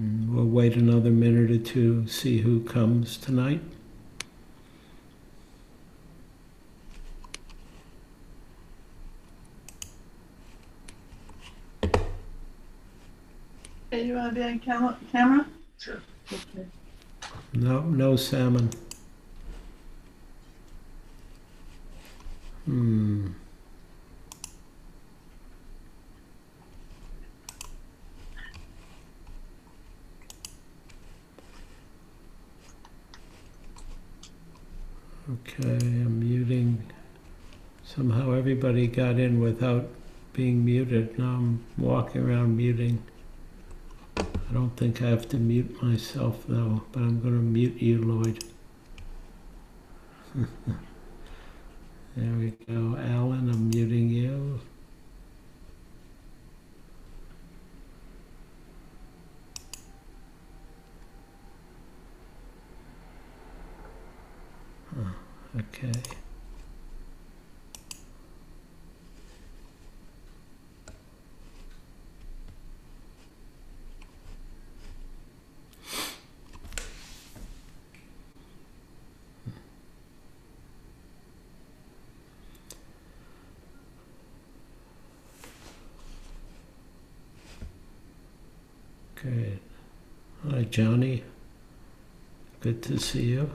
We'll wait another minute or two, see who comes tonight. Hey, you wanna be on cam- camera? Sure. Okay. No, no salmon. Hmm. Okay, I'm muting. Somehow everybody got in without being muted. Now I'm walking around muting. I don't think I have to mute myself though, but I'm going to mute you, Lloyd. there we go. Alan, I'm muting you. Okay. Good. Hi, Johnny. Good to see you.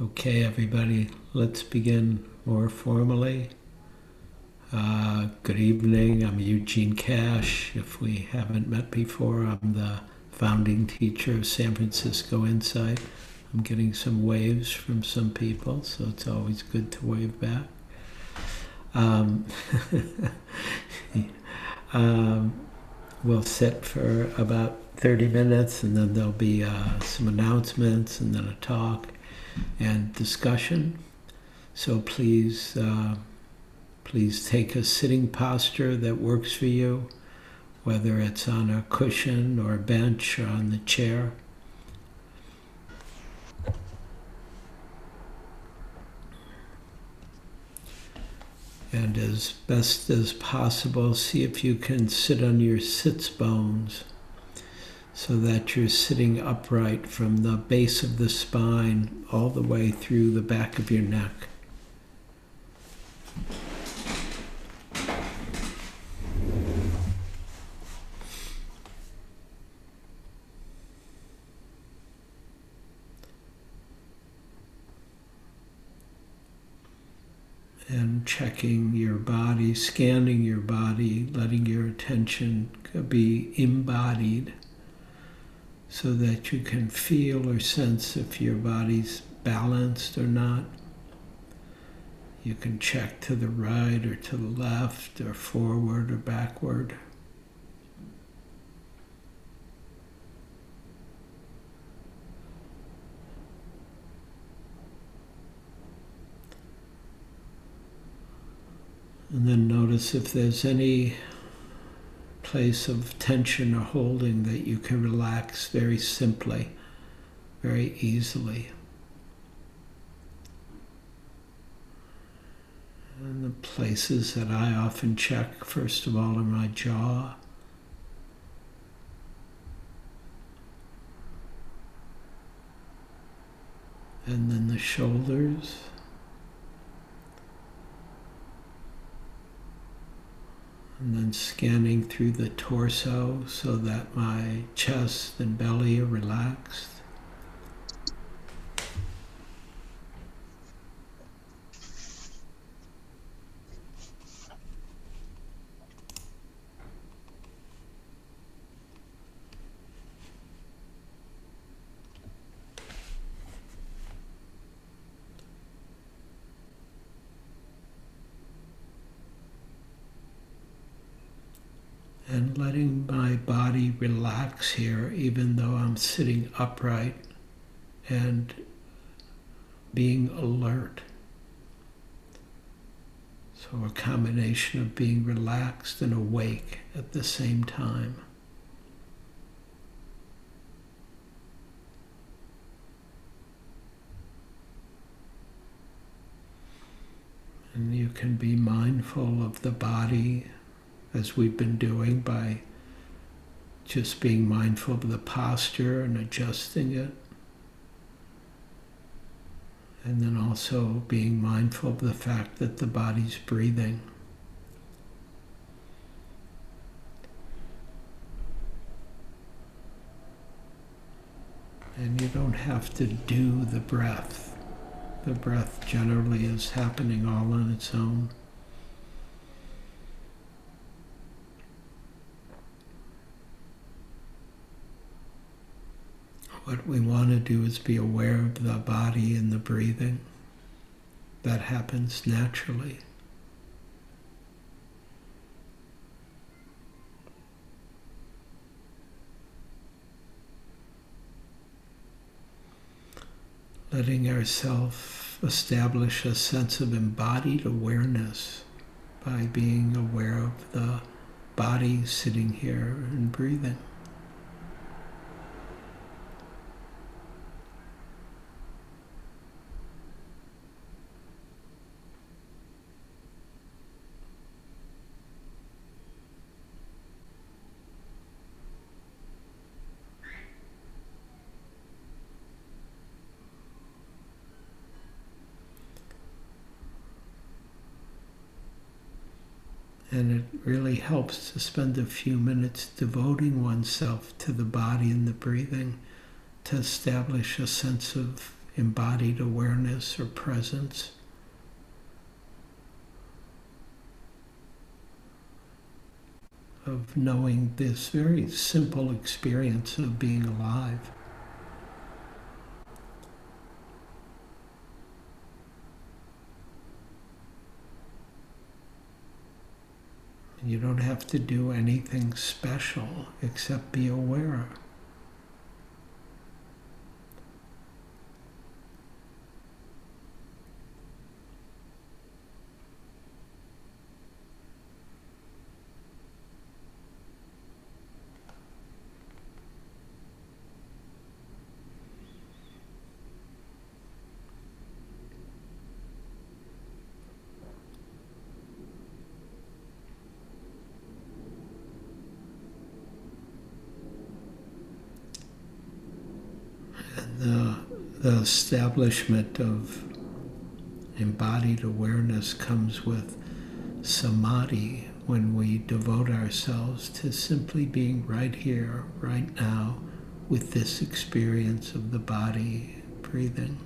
Okay, everybody, let's begin more formally. Uh, good evening. I'm Eugene Cash. If we haven't met before, I'm the founding teacher of San Francisco Insight. I'm getting some waves from some people, so it's always good to wave back. Um, um, we'll sit for about 30 minutes and then there'll be uh, some announcements and then a talk and discussion. So please, uh, please take a sitting posture that works for you, whether it's on a cushion or a bench or on the chair. And as best as possible, see if you can sit on your sits bones so that you're sitting upright from the base of the spine all the way through the back of your neck. And checking your body, scanning your body, letting your attention be embodied so that you can feel or sense if your body's balanced or not. You can check to the right or to the left or forward or backward. And then notice if there's any place of tension or holding that you can relax very simply, very easily. And the places that I often check, first of all, are my jaw. And then the shoulders. And then scanning through the torso so that my chest and belly are relaxed. and letting my body relax here, even though I'm sitting upright and being alert. So, a combination of being relaxed and awake at the same time. And you can be mindful of the body as we've been doing by just being mindful of the posture and adjusting it. And then also being mindful of the fact that the body's breathing. And you don't have to do the breath. The breath generally is happening all on its own. What we want to do is be aware of the body and the breathing. That happens naturally. Letting ourselves establish a sense of embodied awareness by being aware of the body sitting here and breathing. And it really helps to spend a few minutes devoting oneself to the body and the breathing to establish a sense of embodied awareness or presence. Of knowing this very simple experience of being alive. You don't have to do anything special except be aware. the, the establishment of embodied awareness comes with samadhi when we devote ourselves to simply being right here, right now, with this experience of the body breathing.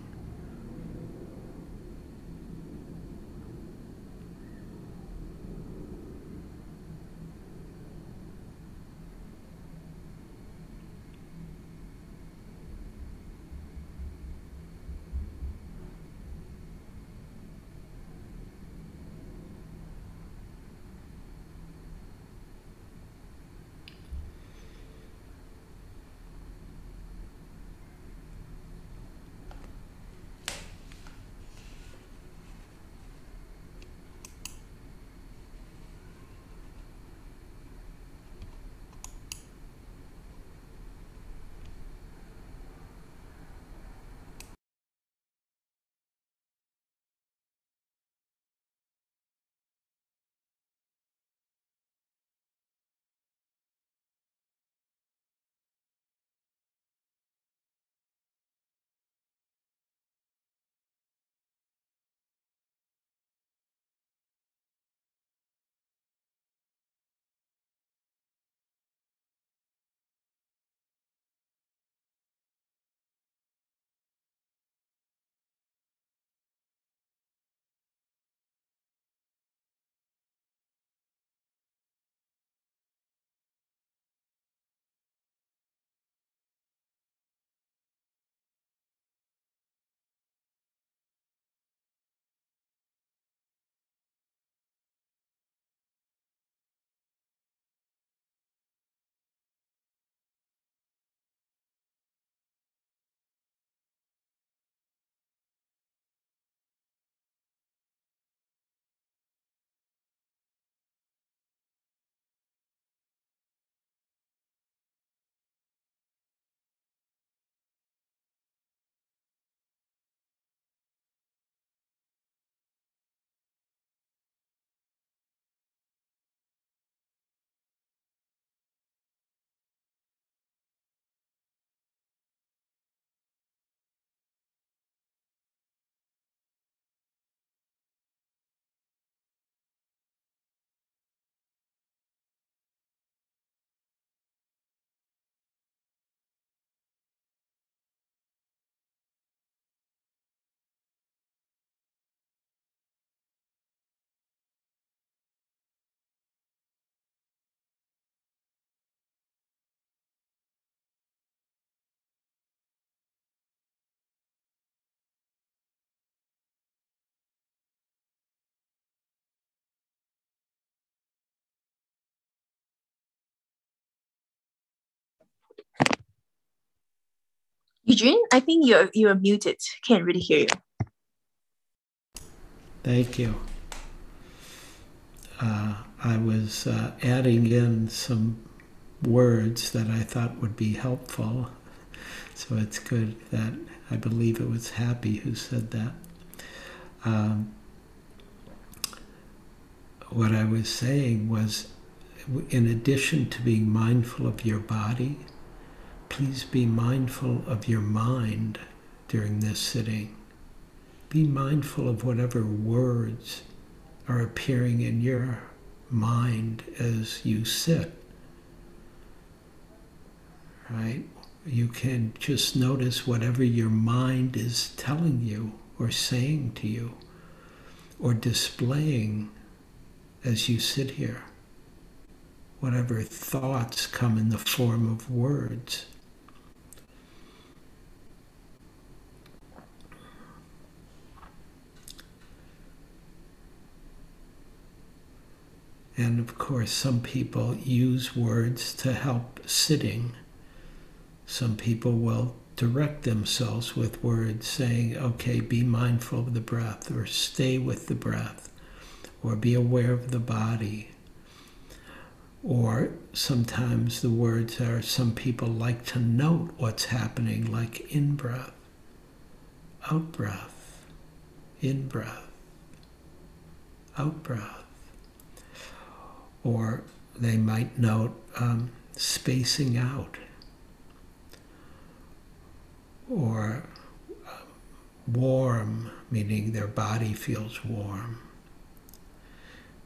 Eugene, I think you're you're muted. Can't really hear you. Thank you. Uh, I was uh, adding in some words that I thought would be helpful. So it's good that I believe it was Happy who said that. Um, what I was saying was, in addition to being mindful of your body, please be mindful of your mind during this sitting. Be mindful of whatever words are appearing in your mind as you sit. Right? You can just notice whatever your mind is telling you or saying to you or displaying as you sit here. Whatever thoughts come in the form of words. And of course, some people use words to help sitting. Some people will direct themselves with words saying, okay, be mindful of the breath, or stay with the breath, or be aware of the body. Or sometimes the words are, some people like to note what's happening, like in breath, out breath, in breath, out breath or they might note um, spacing out or uh, warm, meaning their body feels warm.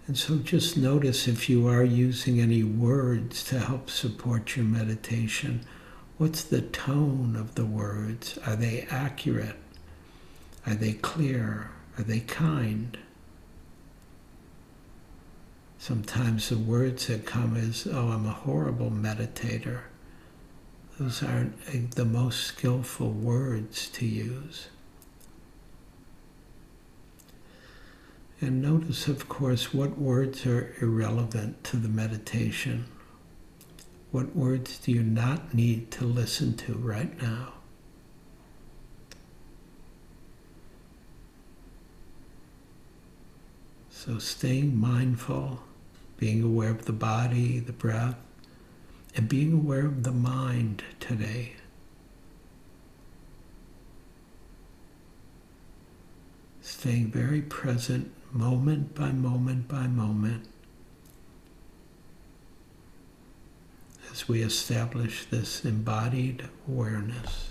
And so just notice if you are using any words to help support your meditation, what's the tone of the words? Are they accurate? Are they clear? Are they kind? Sometimes the words that come is, oh, I'm a horrible meditator. Those aren't the most skillful words to use. And notice, of course, what words are irrelevant to the meditation. What words do you not need to listen to right now? So staying mindful being aware of the body, the breath, and being aware of the mind today. Staying very present moment by moment by moment as we establish this embodied awareness.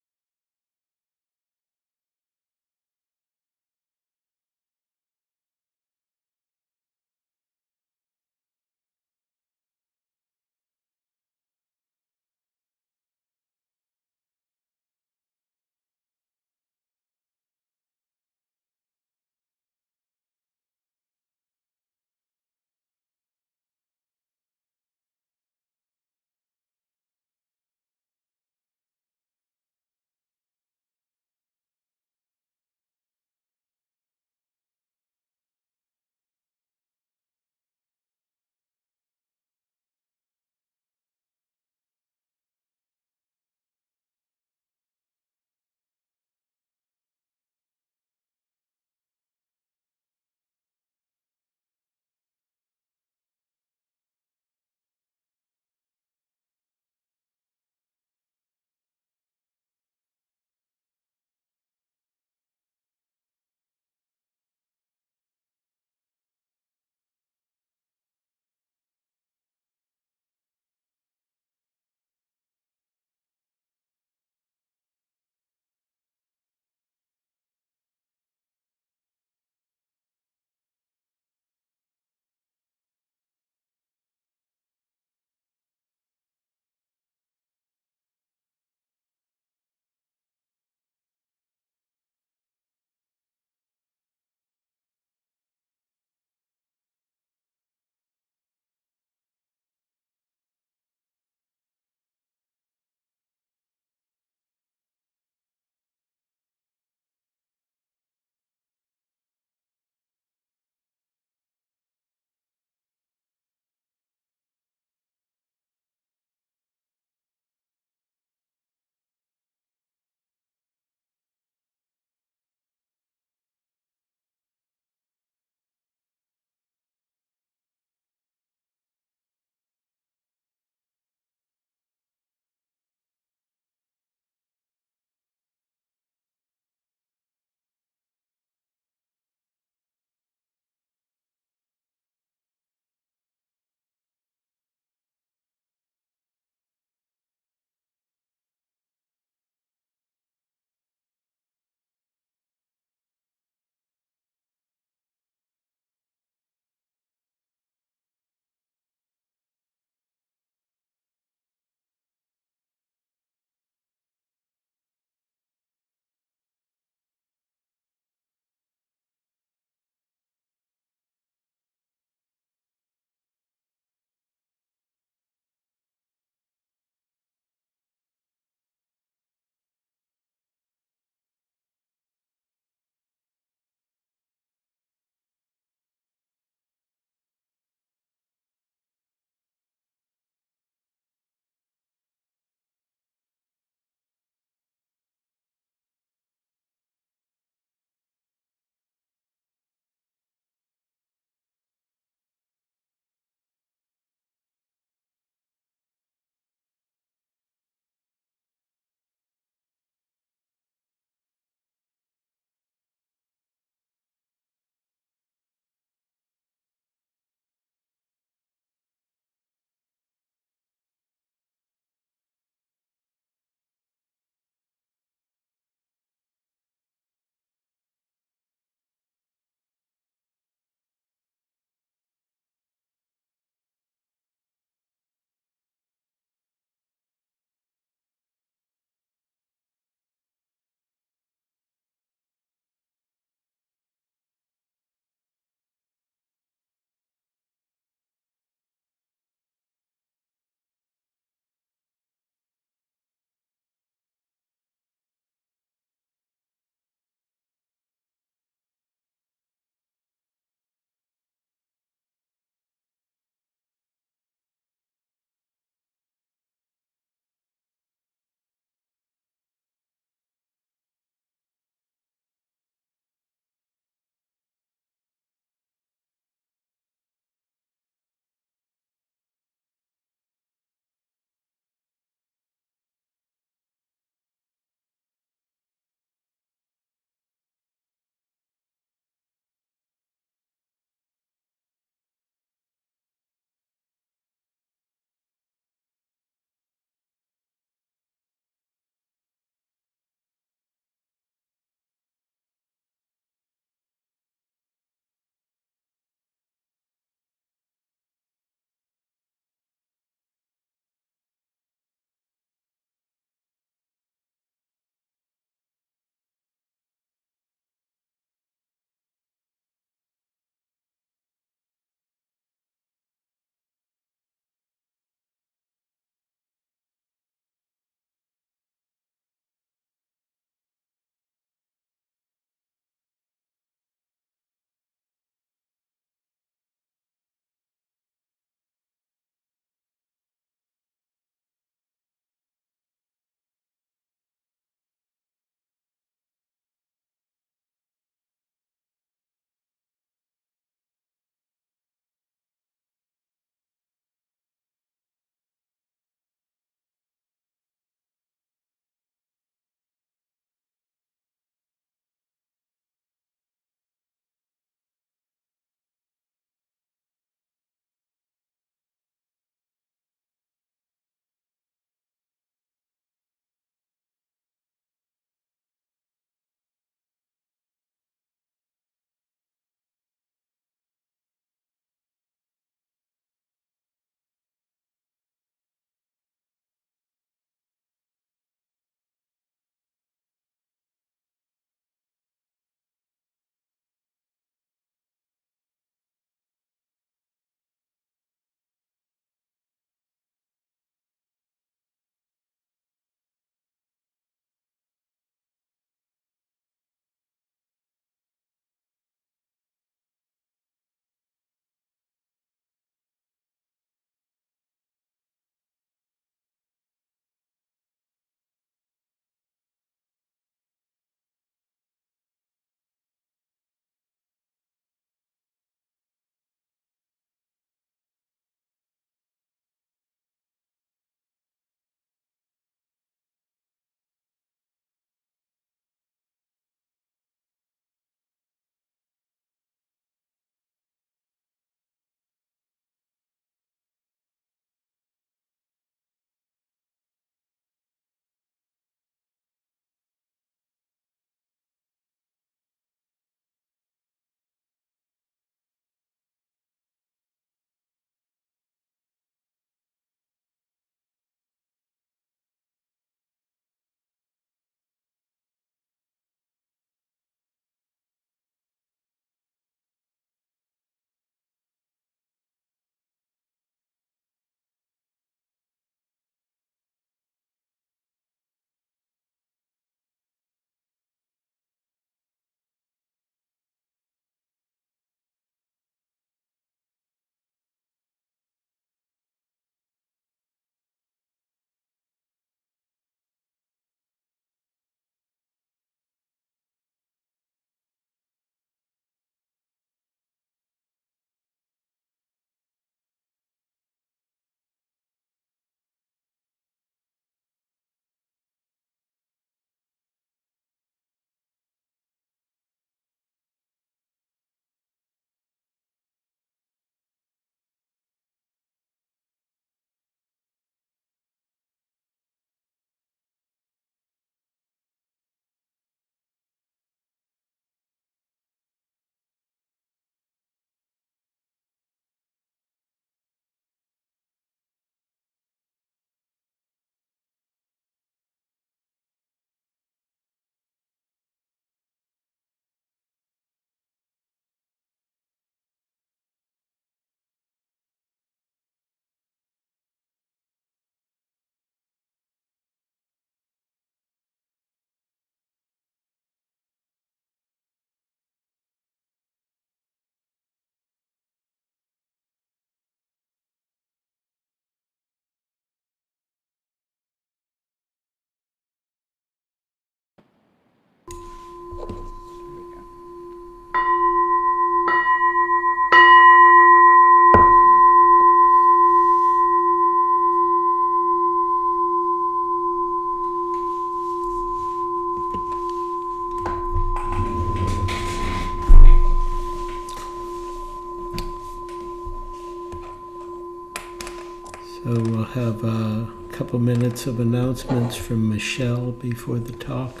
Have a couple minutes of announcements from Michelle before the talk.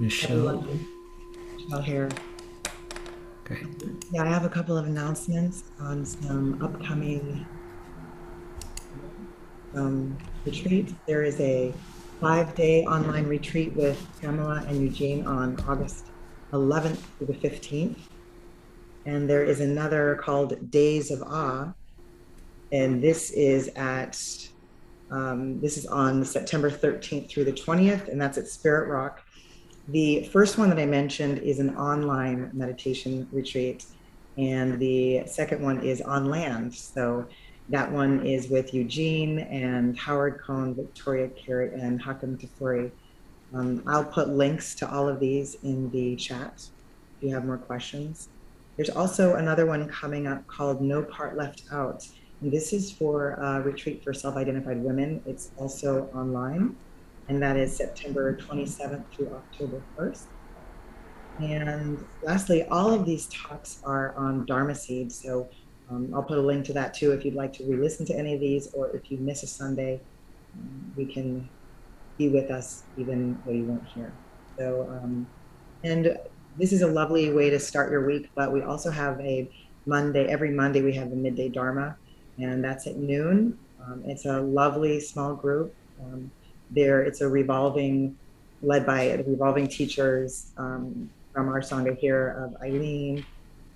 Michelle, Michelle here. great. Yeah, I have a couple of announcements on some upcoming um, retreats. There is a five-day online retreat with Pamela and Eugene on August 11th through the 15th. And there is another called Days of Awe. And this is at, um, this is on September 13th through the 20th, and that's at Spirit Rock. The first one that I mentioned is an online meditation retreat, and the second one is on land. So that one is with Eugene and Howard Cohn, Victoria Carey, and Hakim Tafuri. Um, I'll put links to all of these in the chat if you have more questions. There's also another one coming up called No Part Left Out. And this is for a retreat for self identified women. It's also online and that is September 27th through October 1st. And lastly, all of these talks are on Dharma Seed, so um, I'll put a link to that too if you'd like to re-listen to any of these, or if you miss a Sunday, um, we can be with us even though you weren't here. So, um, and this is a lovely way to start your week, but we also have a Monday, every Monday we have a midday Dharma, and that's at noon. Um, it's a lovely small group. Um, there it's a revolving led by revolving teachers um, from our sangha here of eileen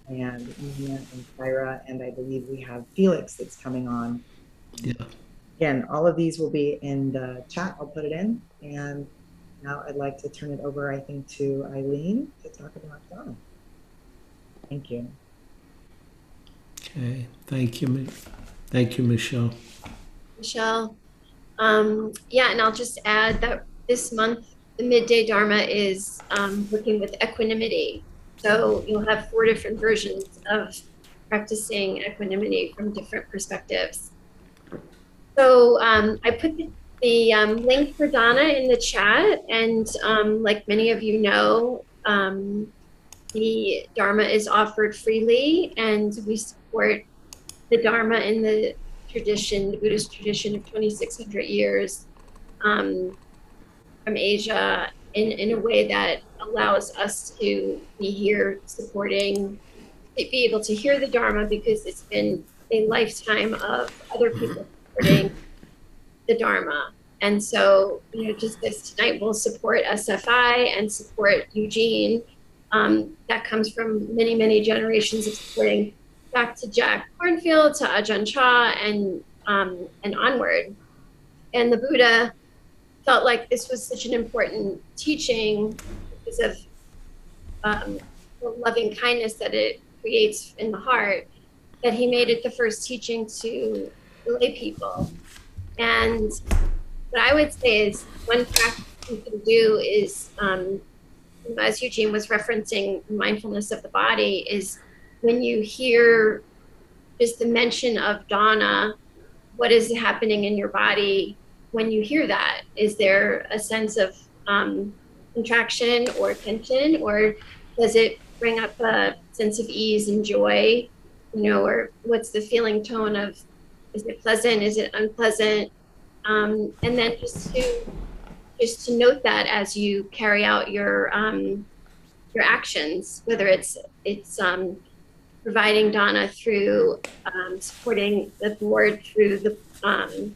and Nina and Kyra, and I believe we have Felix that's coming on. Yeah. Again, all of these will be in the chat. I'll put it in. And now I'd like to turn it over, I think, to Eileen to talk about Dana. Thank you. Okay, thank you, thank you, Michelle. Michelle. Um, yeah, and I'll just add that this month, the midday Dharma is um, working with equanimity. So you'll have four different versions of practicing equanimity from different perspectives. So um, I put the, the um, link for Dana in the chat, and um, like many of you know, um, the Dharma is offered freely, and we support the Dharma in the tradition, the Buddhist tradition of 2,600 years um, from Asia in, in a way that allows us to be here supporting, be able to hear the Dharma because it's been a lifetime of other people supporting the Dharma. And so, you know, just as tonight we'll support SFI and support Eugene. Um, that comes from many, many generations of supporting back to Jack Kornfield, to Ajahn Chah, and um, and onward. And the Buddha felt like this was such an important teaching because of um, the loving kindness that it creates in the heart that he made it the first teaching to lay people. And what I would say is one practice you can do is, um, as Eugene was referencing mindfulness of the body, is when you hear just the mention of Dana, what is happening in your body when you hear that? Is there a sense of um, contraction or tension, or does it bring up a sense of ease and joy? You know, or what's the feeling tone of? Is it pleasant? Is it unpleasant? Um, and then just to just to note that as you carry out your um, your actions, whether it's it's um, providing Dana through um, supporting the board through the um,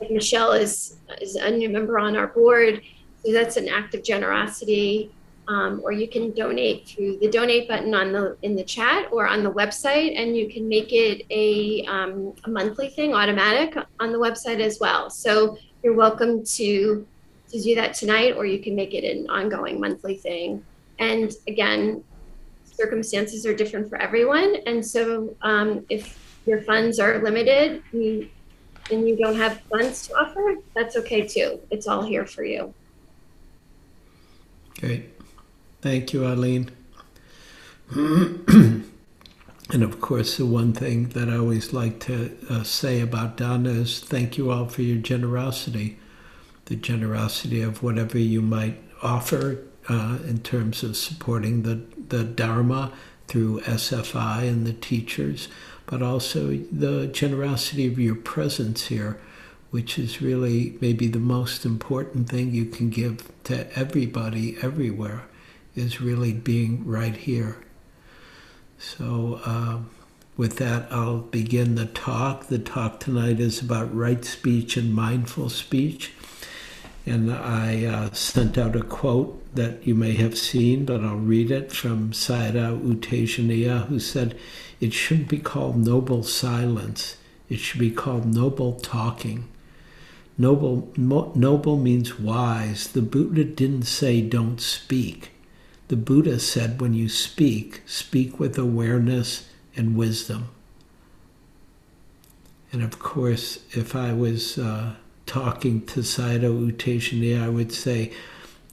like Michelle is is a new member on our board, so that's an act of generosity. Um, or you can donate through the donate button on the in the chat or on the website, and you can make it a, um, a monthly thing, automatic on the website as well. So you're welcome to to do that tonight, or you can make it an ongoing monthly thing. And again, circumstances are different for everyone. And so um, if your funds are limited and you don't have funds to offer, that's okay too. It's all here for you. Great. Thank you, Eileen. and of course, the one thing that I always like to uh, say about Dana is thank you all for your generosity, the generosity of whatever you might offer uh, in terms of supporting the, the Dharma through SFI and the teachers, but also the generosity of your presence here, which is really maybe the most important thing you can give to everybody everywhere, is really being right here. So, uh, with that, I'll begin the talk. The talk tonight is about right speech and mindful speech. And I uh, sent out a quote that you may have seen, but I'll read it from Sayadaw U Tejaniya, who said, It shouldn't be called noble silence, it should be called noble talking. Noble, mo- noble means wise. The Buddha didn't say don't speak. The Buddha said when you speak, speak with awareness and wisdom. And of course, if I was uh, talking to Sayadaw U I would say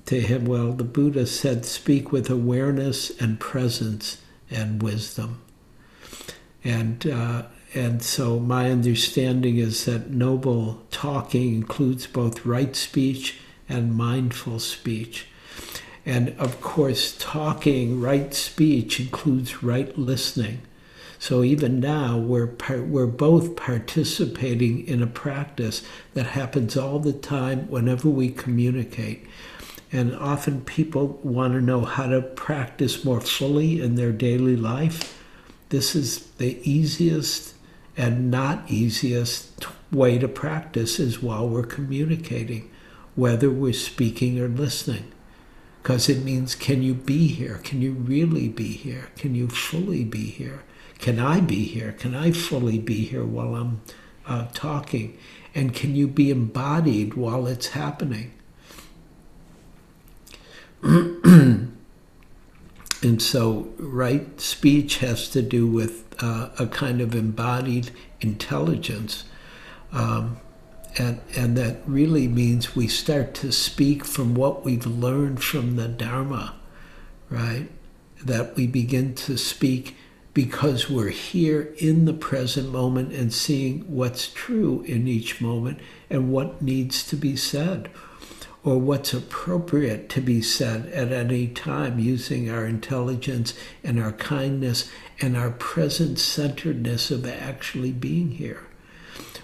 to him, well, the Buddha said, speak with awareness and presence and wisdom. And, uh, and so my understanding is that noble talking includes both right speech and mindful speech. And of course, talking, right speech includes right listening. So even now, we're, we're both participating in a practice that happens all the time whenever we communicate. And often people want to know how to practice more fully in their daily life. This is the easiest and not easiest way to practice is while we're communicating, whether we're speaking or listening. Because it means, can you be here? Can you really be here? Can you fully be here? Can I be here? Can I fully be here while I'm uh, talking? And can you be embodied while it's happening? and so, right speech has to do with uh, a kind of embodied intelligence. Um, and, and that really means we start to speak from what we've learned from the Dharma, right? That we begin to speak because we're here in the present moment and seeing what's true in each moment and what needs to be said or what's appropriate to be said at any time using our intelligence and our kindness and our present centeredness of actually being here,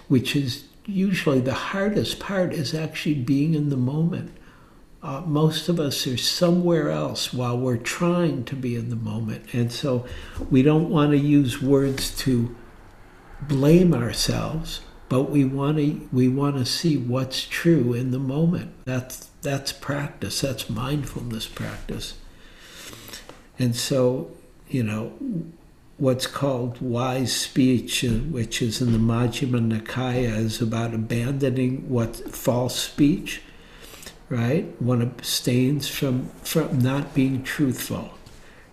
which is usually the hardest part is actually being in the moment. Uh, most of us are somewhere else while we're trying to be in the moment. And so we don't want to use words to blame ourselves, but we want to we want to see what's true in the moment. That's that's practice. That's mindfulness practice. And so, you know, what's called wise speech, uh, which is in the Majjhima Nikaya, is about abandoning what false speech right? One abstains from, from not being truthful,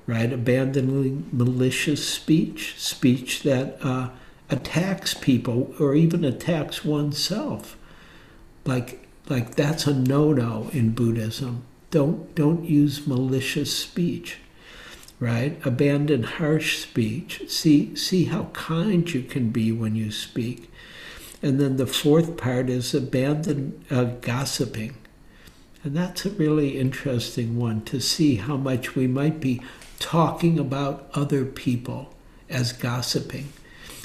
right? Abandoning malicious speech, speech that uh, attacks people or even attacks oneself. Like, like that's a no-no in Buddhism. Don't, don't use malicious speech, right? Abandon harsh speech. See, see how kind you can be when you speak. And then the fourth part is abandon uh, gossiping and that's a really interesting one to see how much we might be talking about other people as gossiping.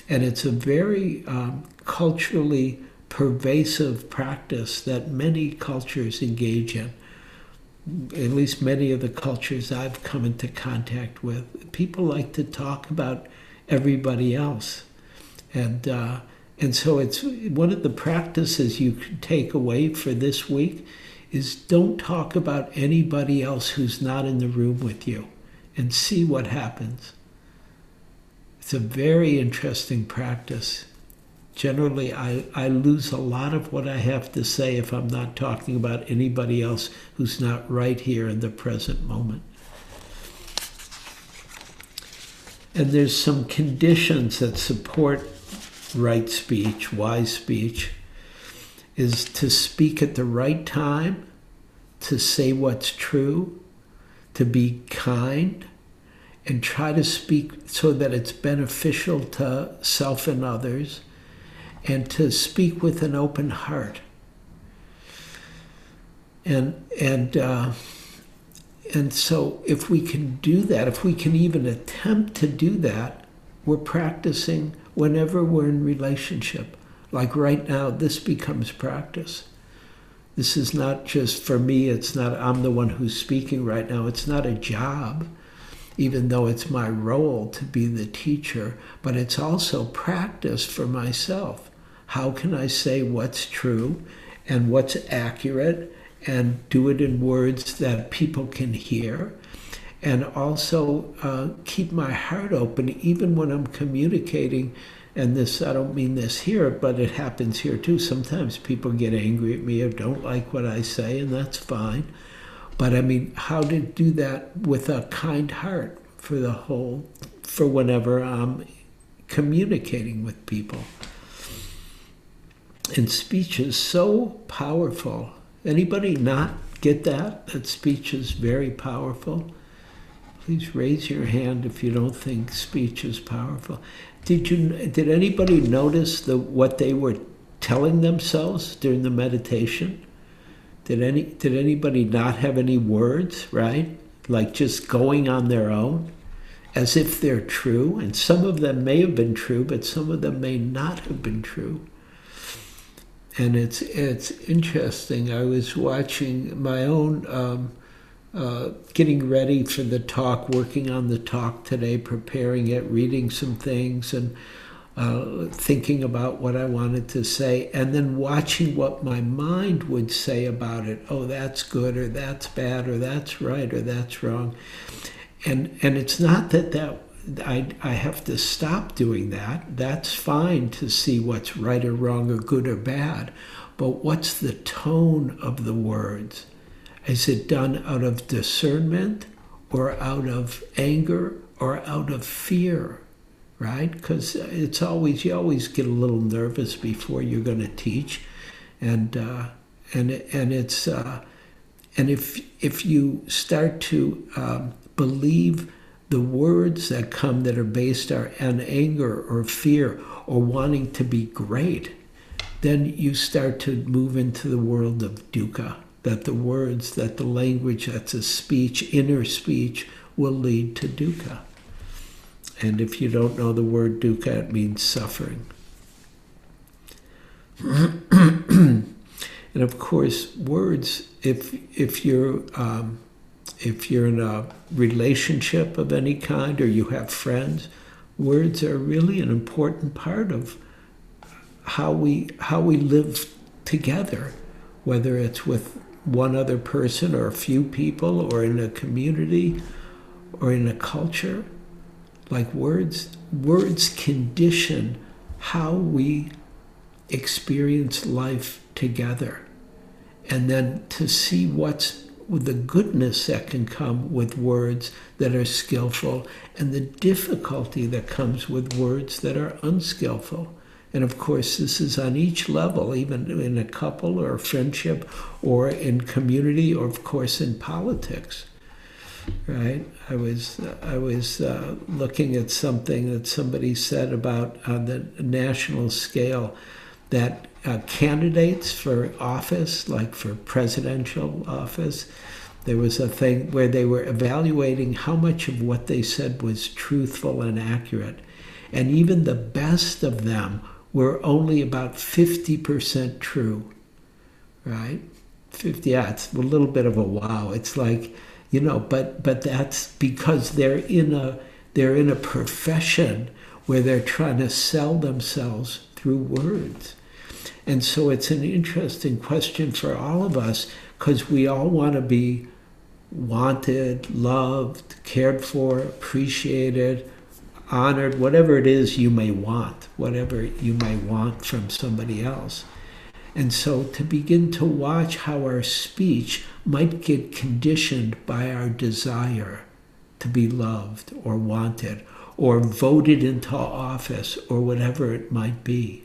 And it's a very um, culturally pervasive practice that many cultures engage in. At least many of the cultures I've come into contact with, people like to talk about everybody else. And, uh, and so it's one of the practices you can take away for this week is don't talk about anybody else who's not in the room with you and see what happens. It's a very interesting practice. Generally, I, I lose a lot of what I have to say if I'm not talking about anybody else who's not right here in the present moment. And there's some conditions that support right speech, wise speech is to speak at the right time, to say what's true, to be kind, and try to speak so that it's beneficial to self and others, and to speak with an open heart. And and uh, and so if we can do that, if we can even attempt to do that, we're practicing whenever we're in relationship. Like right now, this becomes practice. This is not just for me, it's not, I'm the one who's speaking right now. It's not a job, even though it's my role to be the teacher, but it's also practice for myself. How can I say what's true and what's accurate and do it in words that people can hear? And also uh, keep my heart open even when I'm communicating and this i don't mean this here but it happens here too. Sometimes people get angry at me or don't like what i say and that's fine. But i mean how to do that with a kind heart for the whole for whenever i'm communicating with people. And speech is so powerful. Anybody not get that? That speech is very powerful? Please raise your hand if you don't think speech is powerful did you did anybody notice the what they were telling themselves during the meditation? Did any did anybody not have any words, right? Like just going on their own as if they're true, and some of them may have been true, but some of them may not have been true. And it's it's interesting. I was watching my own um, uh, getting ready for the talk, working on the talk today, preparing it, reading some things, and uh, thinking about what I wanted to say, and then watching what my mind would say about it. Oh, that's good, or that's bad, or that's right, or that's wrong. And and it's not that that I I have to stop doing that. That's fine to see what's right or wrong, or good or bad, but what's the tone of the words? Is it done out of discernment or out of anger or out of fear? Right? Because it's always, you always get a little nervous before you're going to teach. And, uh, and, and it's, uh, and if, if you start to um, believe the words that come that are based on anger or fear or wanting to be great, then you start to move into the world of dukkha that the words, that the language, that's a speech, inner speech, will lead to dukkha. And if you don't know the word dukkha, it means suffering. and of course, words, if, if you're um, if you're in a relationship of any kind or you have friends, words are really an important part of how we how we live together, whether it's with one other person or a few people or in a community or in a culture. Like words, words condition how we experience life together. And then to see what's the goodness that can come with words that are skillful and the difficulty that comes with words that are unskillful. And of course, this is on each level, even in a couple or a friendship or in community or, of course, in politics. Right? I was, I was uh, looking at something that somebody said about on the national scale that uh, candidates for office, like for presidential office, there was a thing where they were evaluating how much of what they said was truthful and accurate. And even the best of them we're only about 50% true, right? 50, yeah, it's a little bit of a wow. It's like, you know, but but that's because they're in a they're in a profession where they're trying to sell themselves through words. And so it's an interesting question for all of us because we all want to be wanted, loved, cared for, appreciated, honored, whatever it is you may want, whatever you may want from somebody else. And so to begin to watch how our speech might get conditioned by our desire to be loved or wanted or voted into office or whatever it might be.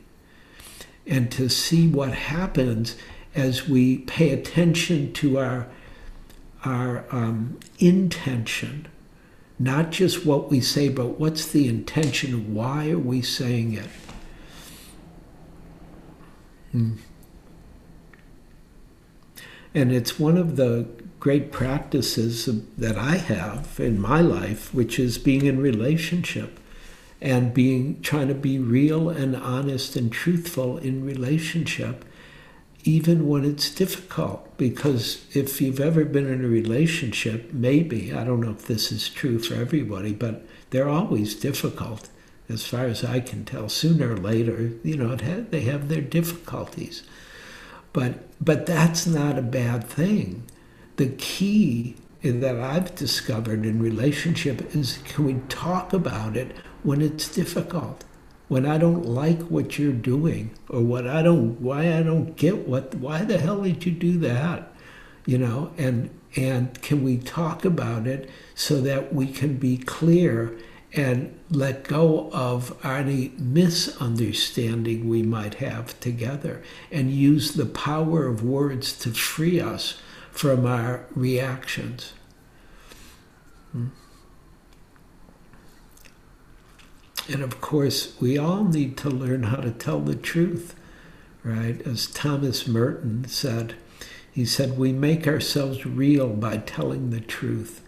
And to see what happens as we pay attention to our, our um, intention not just what we say, but what's the intention? Why are we saying it? Hmm. And it's one of the great practices that I have in my life, which is being in relationship. and being trying to be real and honest and truthful in relationship even when it's difficult because if you've ever been in a relationship maybe i don't know if this is true for everybody but they're always difficult as far as i can tell. Sooner or later you know ha- they have their difficulties. But but that's not a bad thing. The key that i've discovered in relationship is can we talk about it when it's difficult when I don't like what you're doing or what I don't why I don't get what why the hell did you do that you know and and can we talk about it so that we can be clear and let go of any misunderstanding we might have together and use the power of words to free us from our reactions hmm. And of course, we all need to learn how to tell the truth, right? As Thomas Merton said, he said, We make ourselves real by telling the truth.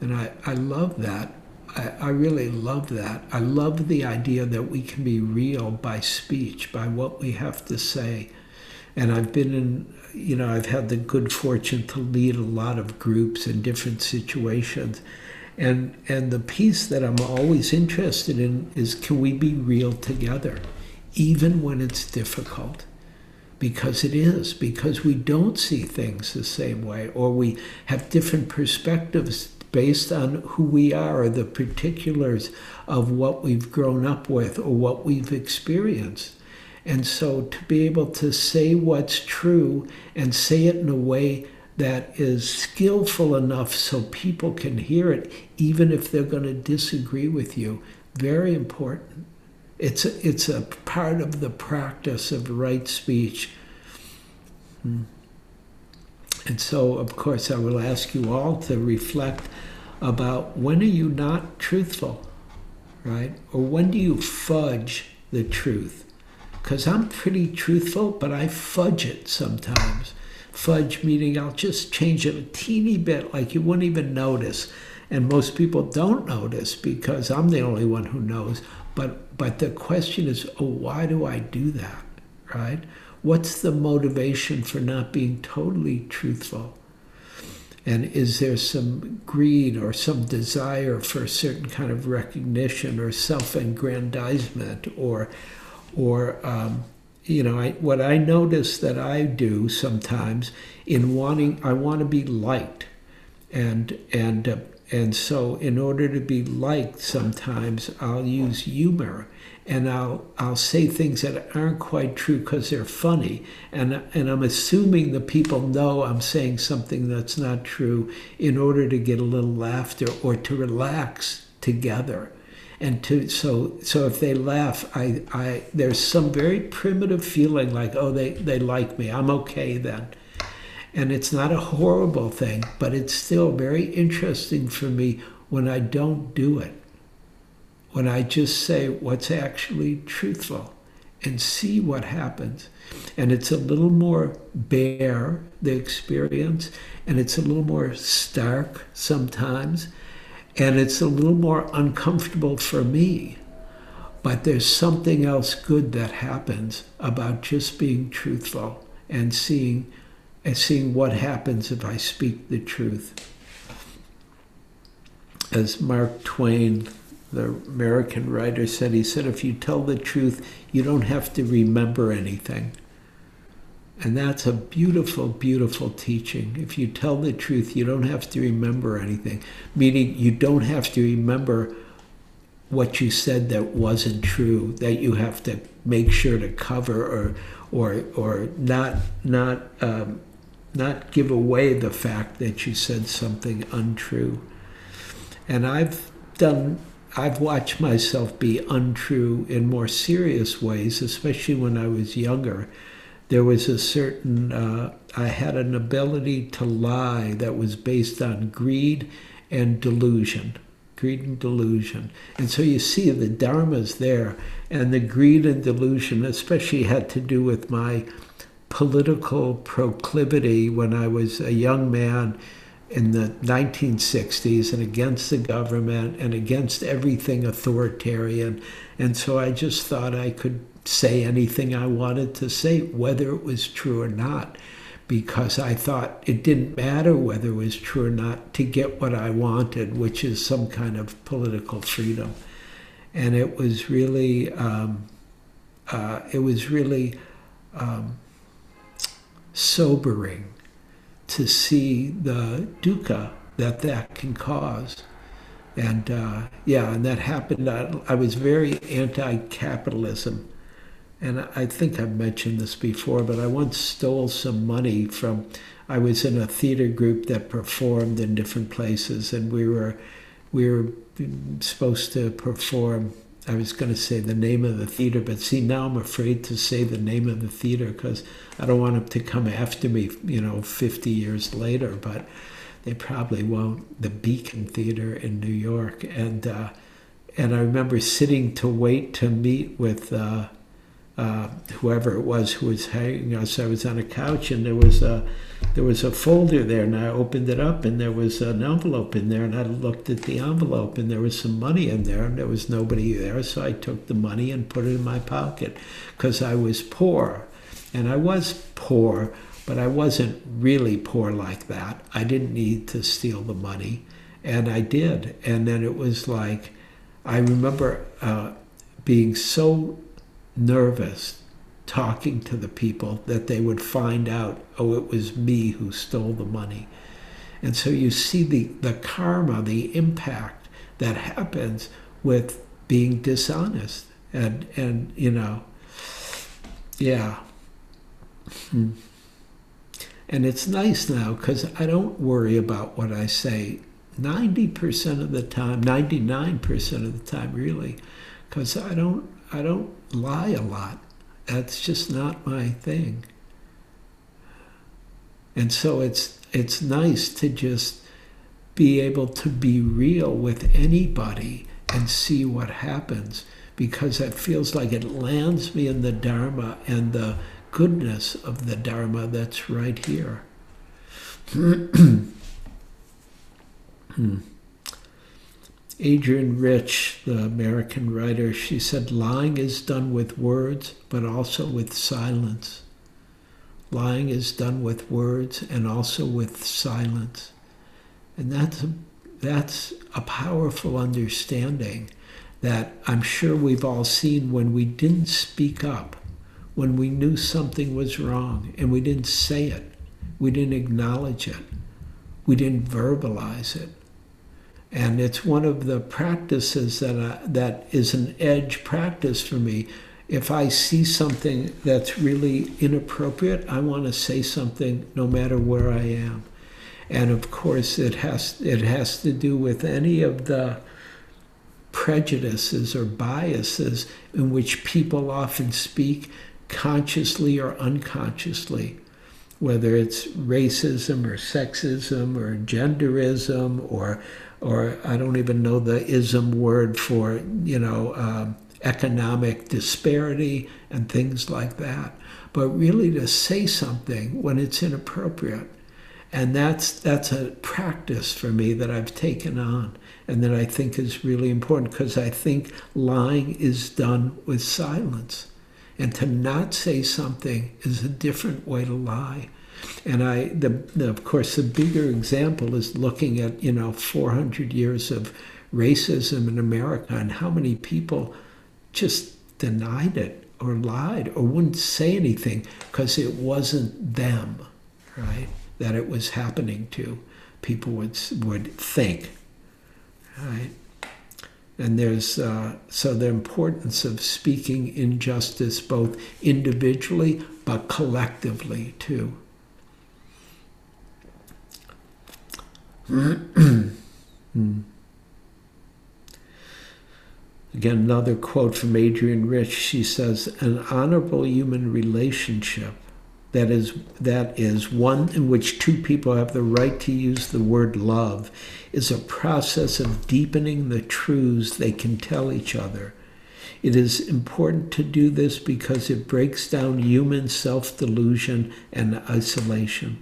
And I, I love that. I, I really love that. I love the idea that we can be real by speech, by what we have to say. And I've been in, you know, I've had the good fortune to lead a lot of groups in different situations. And, and the piece that I'm always interested in is can we be real together, even when it's difficult? Because it is, because we don't see things the same way, or we have different perspectives based on who we are, or the particulars of what we've grown up with, or what we've experienced. And so to be able to say what's true and say it in a way that is skillful enough so people can hear it, even if they're going to disagree with you. Very important. It's a, it's a part of the practice of right speech. Hmm. And so, of course, I will ask you all to reflect about when are you not truthful, right? Or when do you fudge the truth? Because I'm pretty truthful, but I fudge it sometimes fudge meaning I'll just change it a teeny bit, like you wouldn't even notice. And most people don't notice because I'm the only one who knows. But but the question is, oh, why do I do that? Right? What's the motivation for not being totally truthful? And is there some greed or some desire for a certain kind of recognition or self-aggrandizement or or um, you know, I, what I notice that I do sometimes in wanting, I want to be liked, and and uh, and so in order to be liked, sometimes I'll use humor, and I'll I'll say things that aren't quite true because they're funny, and and I'm assuming the people know I'm saying something that's not true in order to get a little laughter or to relax together and to so so if they laugh i i there's some very primitive feeling like oh they they like me i'm okay then. And it's not a horrible thing but it's still very interesting for me when i don't do it. When i just say what's actually truthful and see what happens. And it's a little more bare the experience and it's a little more stark sometimes and it's a little more uncomfortable for me. But there's something else good that happens about just being truthful and seeing and seeing what happens if I speak the truth. As Mark Twain, the American writer, said, he said, if you tell the truth, you don't have to remember anything. And that's a beautiful, beautiful teaching. If you tell the truth, you don't have to remember anything, meaning you don't have to remember what you said that wasn't true, that you have to make sure to cover or or or not not um, not give away the fact that you said something untrue. And I've done I've watched myself be untrue in more serious ways, especially when I was younger there was a certain, uh, I had an ability to lie that was based on greed and delusion. Greed and delusion. And so you see the Dharma's there, and the greed and delusion, especially had to do with my political proclivity when I was a young man in the 1960s and against the government and against everything authoritarian. And so I just thought I could say anything I wanted to say, whether it was true or not, because I thought it didn't matter whether it was true or not to get what I wanted, which is some kind of political freedom. And it was really, um, uh, it was really um, sobering to see the dukkha that that can cause. And uh, yeah, and that happened. I, I was very anti capitalism. And I think I've mentioned this before, but I once stole some money from. I was in a theater group that performed in different places, and we were we were supposed to perform. I was going to say the name of the theater, but see, now I'm afraid to say the name of the theater because I don't want them to come after me, you know, 50 years later. But they probably won't. The Beacon Theater in New York, and uh, and I remember sitting to wait to meet with. Uh, uh, whoever it was who was hanging us. I was on a couch and there was a there was a folder there, and I opened it up and there was an envelope in there, and I looked at the envelope and there was some money in there, and there was nobody there, so I took the money and put it in my pocket because I was poor, and I was poor. But I wasn't really poor like that. I didn't need to steal the money, and I did. And then it was like, I remember uh, being so nervous talking to the people that they would find out, oh, it was me who stole the money. And so you see the, the karma, the impact that happens with being dishonest. And, and you know, yeah. Hmm. And it's nice now because I don't worry about what I say 90% of the time, 99% of the time, really, because I don't, I don't lie a lot. That's just not my thing. And so it's it's nice to just be able to be real with anybody and see what happens because it feels like it lands me in the Dharma and the goodness of the Dharma that's right here. hmm. Adrienne Rich, the American writer, she said, lying is done with words, but also with silence. Lying is done with words and also with silence. And that's a, that's a powerful understanding that I'm sure we've all seen when we didn't speak up, when we knew something was wrong and we didn't say it, we didn't acknowledge it, we didn't verbalize it and it's one of the practices that I, that is an edge practice for me. If I see something that's really inappropriate, I want to say something no matter where I am. And of course, it has it has to do with any of the prejudices or biases in which people often speak consciously or unconsciously whether it's racism or sexism or genderism or or I don't even know the ism word for, you know, um, economic disparity and things like that. But really to say something when it's inappropriate. And that's, that's a practice for me that I've taken on and that I think is really important because I think lying is done with silence. And to not say something is a different way to lie. And I, the, the, of course, the bigger example is looking at you know 400 years of racism in America and how many people just denied it or lied or wouldn't say anything because it wasn't them, right? That it was happening to. People would would think, right? And there's uh, so the importance of speaking injustice both individually but collectively too. Again, another quote from Adrienne Rich. She says, "An honorable human relationship that is that is one in which two people have the right to use the word love is a process of deepening the truths they can tell each other. It is important to do this because it breaks down human self-delusion and isolation."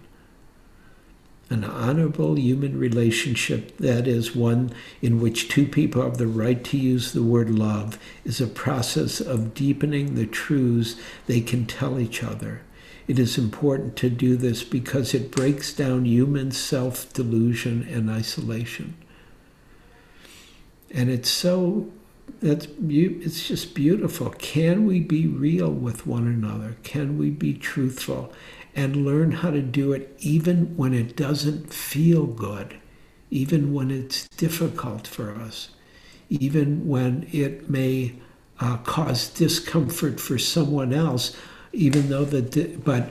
An honorable human relationship, that is, one in which two people have the right to use the word love, is a process of deepening the truths they can tell each other. It is important to do this because it breaks down human self delusion and isolation. And it's so that's it's just beautiful. Can we be real with one another? Can we be truthful and learn how to do it even when it doesn't feel good, even when it's difficult for us, even when it may uh, cause discomfort for someone else, even though the but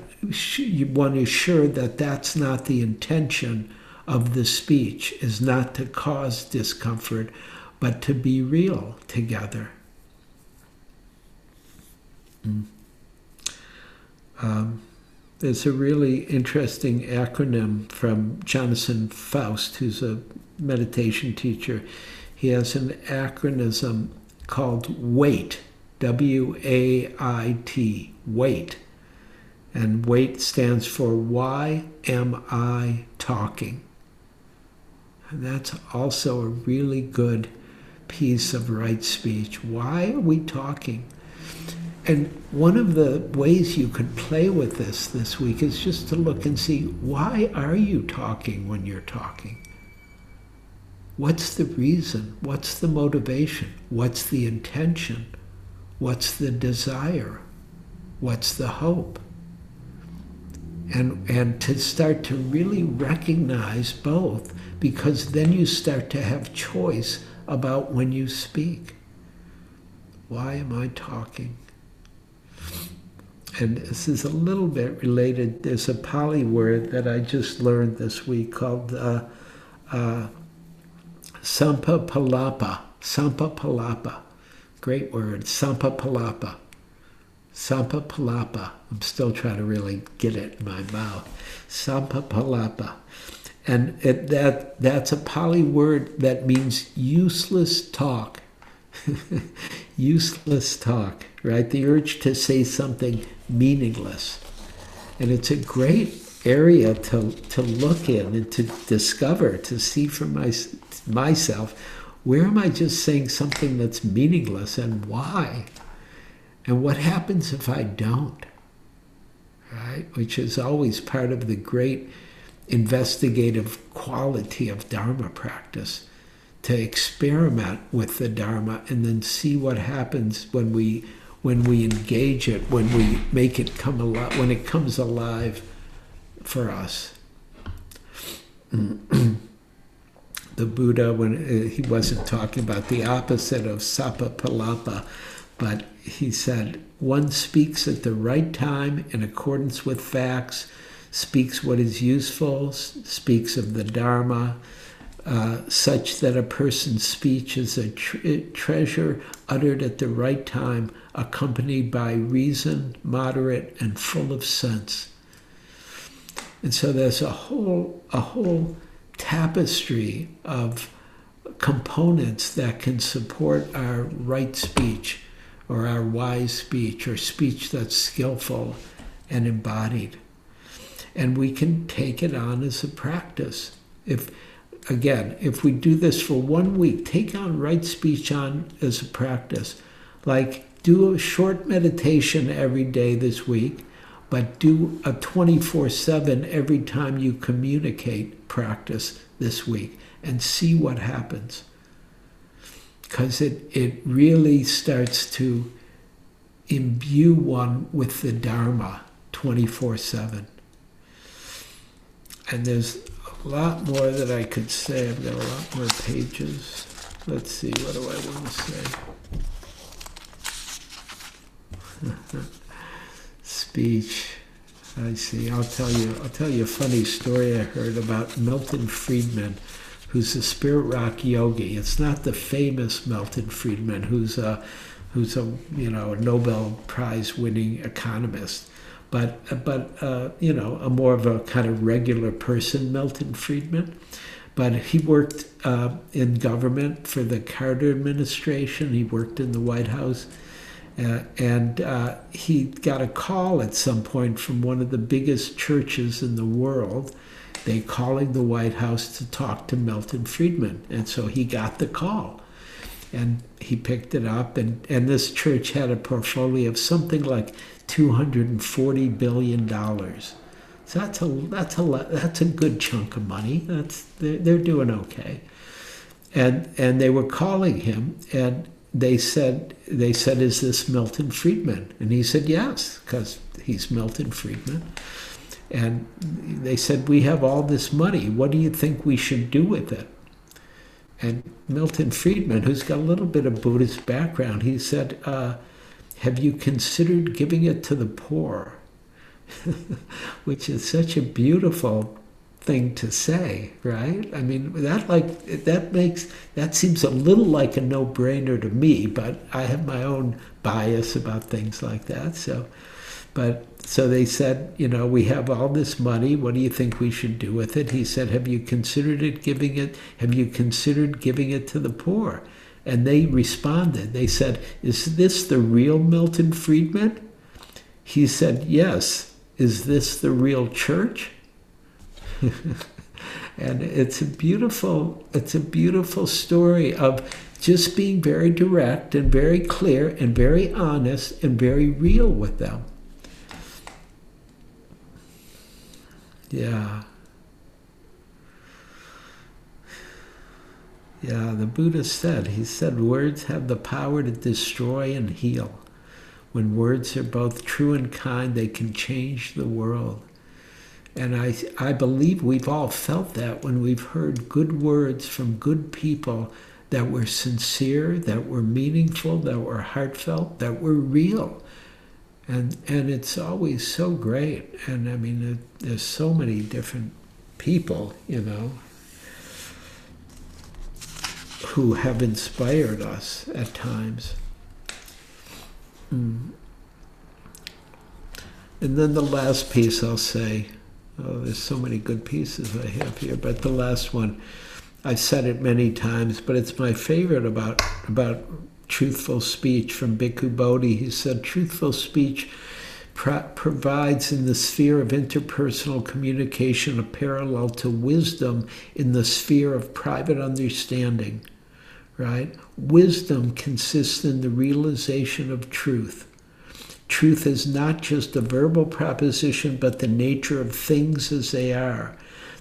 one is sure that that's not the intention of the speech is not to cause discomfort but to be real together. Mm. Um, there's a really interesting acronym from Jonathan Foust, who's a meditation teacher. He has an acronym called WAIT, W A I T, WAIT. And WAIT stands for Why Am I Talking? And that's also a really good piece of right speech. Why are we talking? And one of the ways you could play with this this week is just to look and see why are you talking when you're talking? What's the reason? What's the motivation? What's the intention? What's the desire? What's the hope? And, and to start to really recognize both, because then you start to have choice about when you speak. Why am I talking? And this is a little bit related. There's a Pali word that I just learned this week called uh, uh, Samphappalapa. Samphappalapa. Great word. Samphappalapa. Samphappalapa. I'm still trying to really get it in my mouth. Samphappalapa. And it, that, that's a Pali word that means useless talk. useless talk, right? The urge to say something meaningless. And it's a great area to, to look in and to discover, to see for my, myself, where am I just saying something that's meaningless and why? And what happens if I don't? Right? Which is always part of the great investigative quality of Dharma practice to experiment with the Dharma and then see what happens when we when we engage it, when we make it come alive, when it comes alive for us. the Buddha, when uh, he wasn't talking about the opposite of palapa, but he said, one speaks at the right time in accordance with facts speaks what is useful, speaks of the Dharma, uh, such that a person's speech is a tre- treasure uttered at the right time, accompanied by reason, moderate, and full of sense. And so there's a whole, a whole tapestry of components that can support our right speech or our wise speech or speech that's skillful and embodied and we can take it on as a practice. If again, if we do this for one week, take on right speech on as a practice. Like do a short meditation every day this week, but do a 24 7 every time you communicate practice this week and see what happens. Because it, it really starts to imbue one with the Dharma 24 7. And there's a lot more that I could say. I've got a lot more pages. Let's see, what do I want to say? Speech. I see. I'll tell you. I'll tell you a funny story I heard about Milton Friedman, who's a spirit rock yogi. It's not the famous Milton Friedman, who's a, who's a you know a Nobel Prize winning economist but but uh, you know a more of a kind of regular person, Milton Friedman. But he worked uh, in government for the Carter administration. He worked in the White House, uh, and uh, he got a call at some point from one of the biggest churches in the world, they calling the White House to talk to Milton Friedman. And so he got the call. And he picked it up. And, and this church had a portfolio of something like 240 billion dollars. So that's a that's a that's a good chunk of money. That's they're, they're doing okay. And and they were calling him. And they said they said is this milton friedman? And he said yes because he's milton friedman. And they said we have all this money. What do you think we should do with it? And Milton Friedman, who's got a little bit of Buddhist background, he said, uh, Have you considered giving it to the poor? Which is such a beautiful thing to say, right? I mean, that like that makes that seems a little like a no-brainer to me, but I have my own bias about things like that. So, but so they said, you know, we have all this money. What do you think we should do with it? He said, Have you considered it giving it? Have you considered giving it to the poor? And they responded. They said, Is this the real Milton Friedman? He said, Yes. Is this the real church? and it's a beautiful it's a beautiful story of just being very direct and very clear and very honest and very real with them. Yeah. Yeah, the Buddha said, he said, words have the power to destroy and heal. When words are both true and kind, they can change the world. And I, I believe we've all felt that when we've heard good words from good people that were sincere, that were meaningful, that were heartfelt, that were real. And, and it's always so great. And I mean, there's so many different people, you know, who have inspired us at times. Mm. And then the last piece I'll say, oh, there's so many good pieces I have here, but the last one, I've said it many times, but it's my favorite about about truthful speech from Bhikkhu Bodhi. He said, truthful speech pro- provides in the sphere of interpersonal communication a parallel to wisdom in the sphere of private understanding. Right? Wisdom consists in the realization of truth. Truth is not just a verbal proposition, but the nature of things as they are.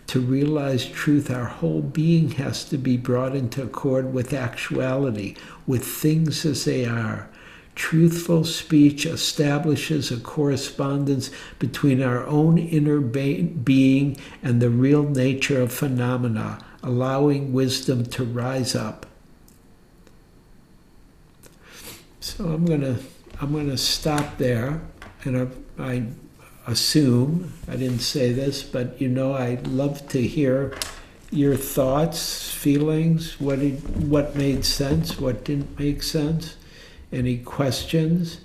To realize truth, our whole being has to be brought into accord with actuality, with things as they are. Truthful speech establishes a correspondence between our own inner be- being and the real nature of phenomena, allowing wisdom to rise up. So I'm gonna I'm gonna stop there, and I, I assume I didn't say this, but you know I love to hear your thoughts, feelings, what did, what made sense, what didn't make sense, any questions,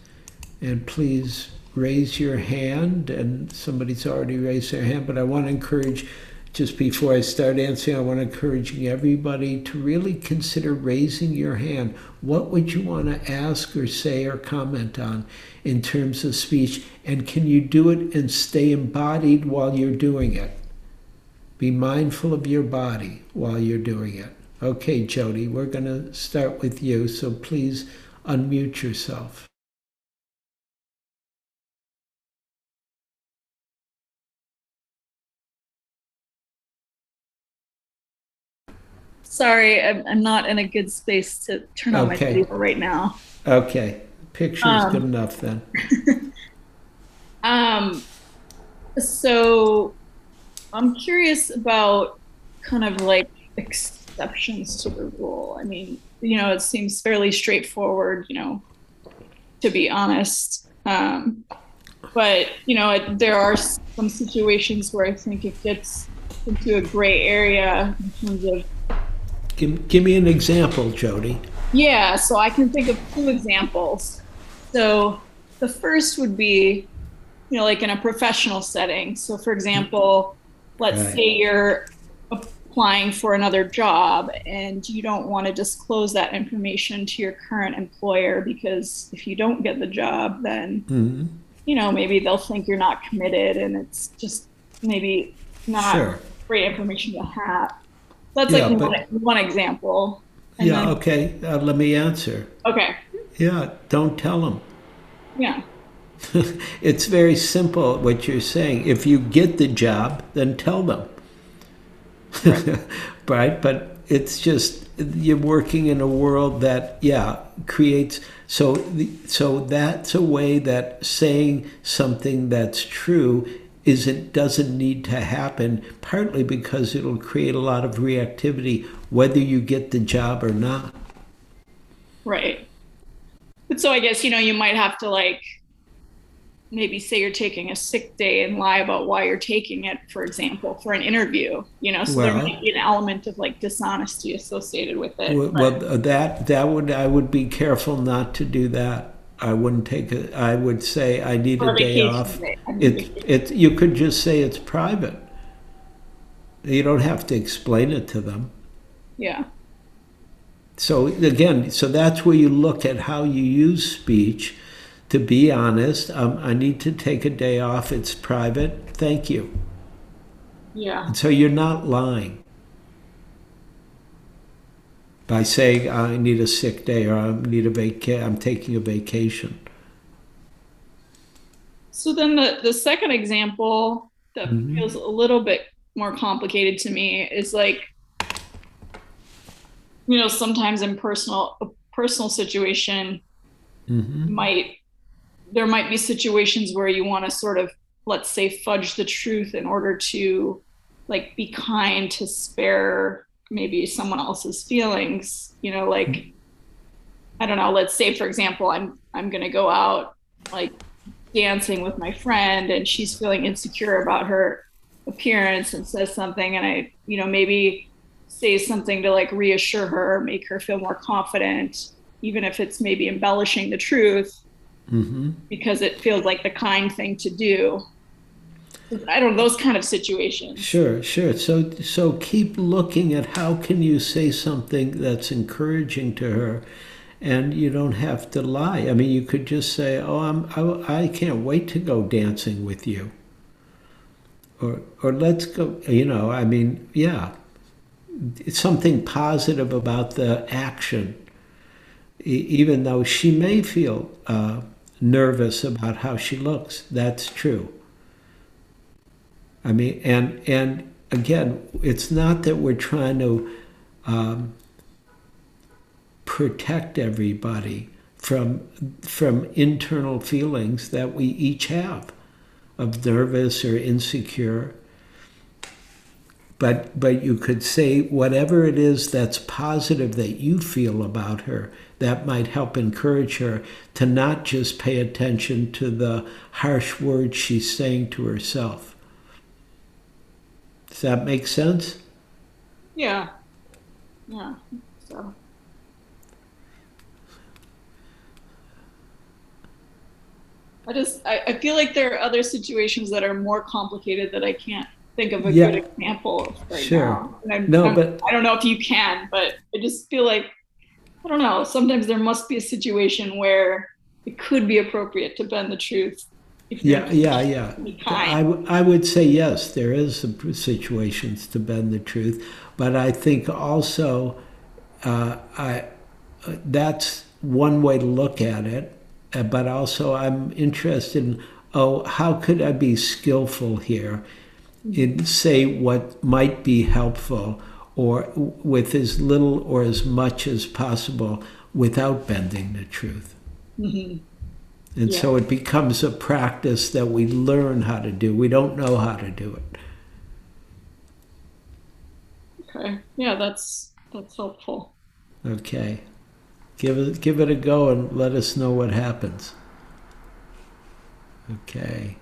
and please raise your hand. And somebody's already raised their hand, but I want to encourage. Just before I start answering, I want to encourage everybody to really consider raising your hand. What would you want to ask or say or comment on in terms of speech? And can you do it and stay embodied while you're doing it? Be mindful of your body while you're doing it. Okay, Jody, we're going to start with you, so please unmute yourself. Sorry, I'm, I'm not in a good space to turn on Okay. my video right now. Okay, picture's Um, good enough then. Um, so I'm curious about kind of like exceptions to the rule. I mean, you know, it seems fairly straightforward, you know, to be honest. Um, but, you know, it, there are some situations where I think it gets into a gray area in terms of Give, give me an example, Jody. Yeah, so I can think of two examples. So the first would be, you know, like in a professional setting. So, for example, let's Right. say you're applying for another job and you don't want to disclose that information to your current employer because if you don't get the job, then, hmm you know, maybe they'll think you're not committed and it's just maybe not Sure. great information to have. That's Yeah, like but- one, one example. And Yeah, then- okay, uh, let me answer. okay. Yeah, don't tell them. Yeah. it's very simple what you're saying. If you get the job, then tell them. right? But it's just you're working in a world that yeah creates so the, so that's a way that saying something that's true is it doesn't need to happen partly because it'll create a lot of reactivity whether you get the job or not Right. But so I guess, you know, you might have to like maybe say you're taking a sick day and lie about why you're taking it, for example, for an interview, you know, so there Well- might be an element of like dishonesty associated with it. Well, well, that that would I would be careful not to do that. I wouldn't take it. I would say I need or a day off. It it you could just say it's private. You don't have to explain it to them. yeah. So again, so that's where you look at how you use speech. To be honest, um, I need to take a day off. It's private. Thank you. Yeah. And so you're not lying by saying I need a sick day or I need a vaca- I'm taking a vacation. So then the, the second example that Mhm. feels a little bit more complicated to me is like, you know, sometimes in personal a personal situation hmm might there might be situations where you want to sort of let's say fudge the truth in order to like be kind to spare maybe someone else's feelings you know like i don't know let's say for example i'm i'm going to go out like dancing with my friend and she's feeling insecure about her appearance and says something and i you know maybe say something to like reassure her make her feel more confident even if it's maybe embellishing the truth hmm because it feels like the kind thing to do. I don't know those kind of situations. Sure, sure. So so keep looking at how can you say something that's encouraging to her, and you don't have to lie. I mean, you could just say, "Oh, I'm I, I can't wait to go dancing with you," or or let's go. You know, I mean, yeah, it's something positive about the action, e- even though she may feel uh, nervous about how she looks. That's true. I mean, and and again, it's not that we're trying to um, protect everybody from from internal feelings that we each have of nervous or insecure. But but you could say whatever it is that's positive that you feel about her that might help encourage her to not just pay attention to the harsh words she's saying to herself. Does that make sense? Yeah. Yeah. So I just I, I feel like there are other situations that are more complicated that I can't think of a Yeah. good example of right Sure. now. And I'm, No, I'm- but- I don't know if you can, but I just feel like I don't know. Sometimes there must be a situation where it could be appropriate to bend the truth. Yeah, yeah, yeah. I, I would say yes, there is some situations to bend the truth, but I think also uh, I uh, that's one way to look at it. uh, But also, I'm interested in oh, how could I be skillful here in say what might be helpful, or w- with as little or as much as possible, without bending the truth. Mhm. And so it becomes a practice that we learn how to do. We don't know how to do it. Okay. Yeah, that's that's helpful. Okay. Give it give it a go and let us know what happens. Okay.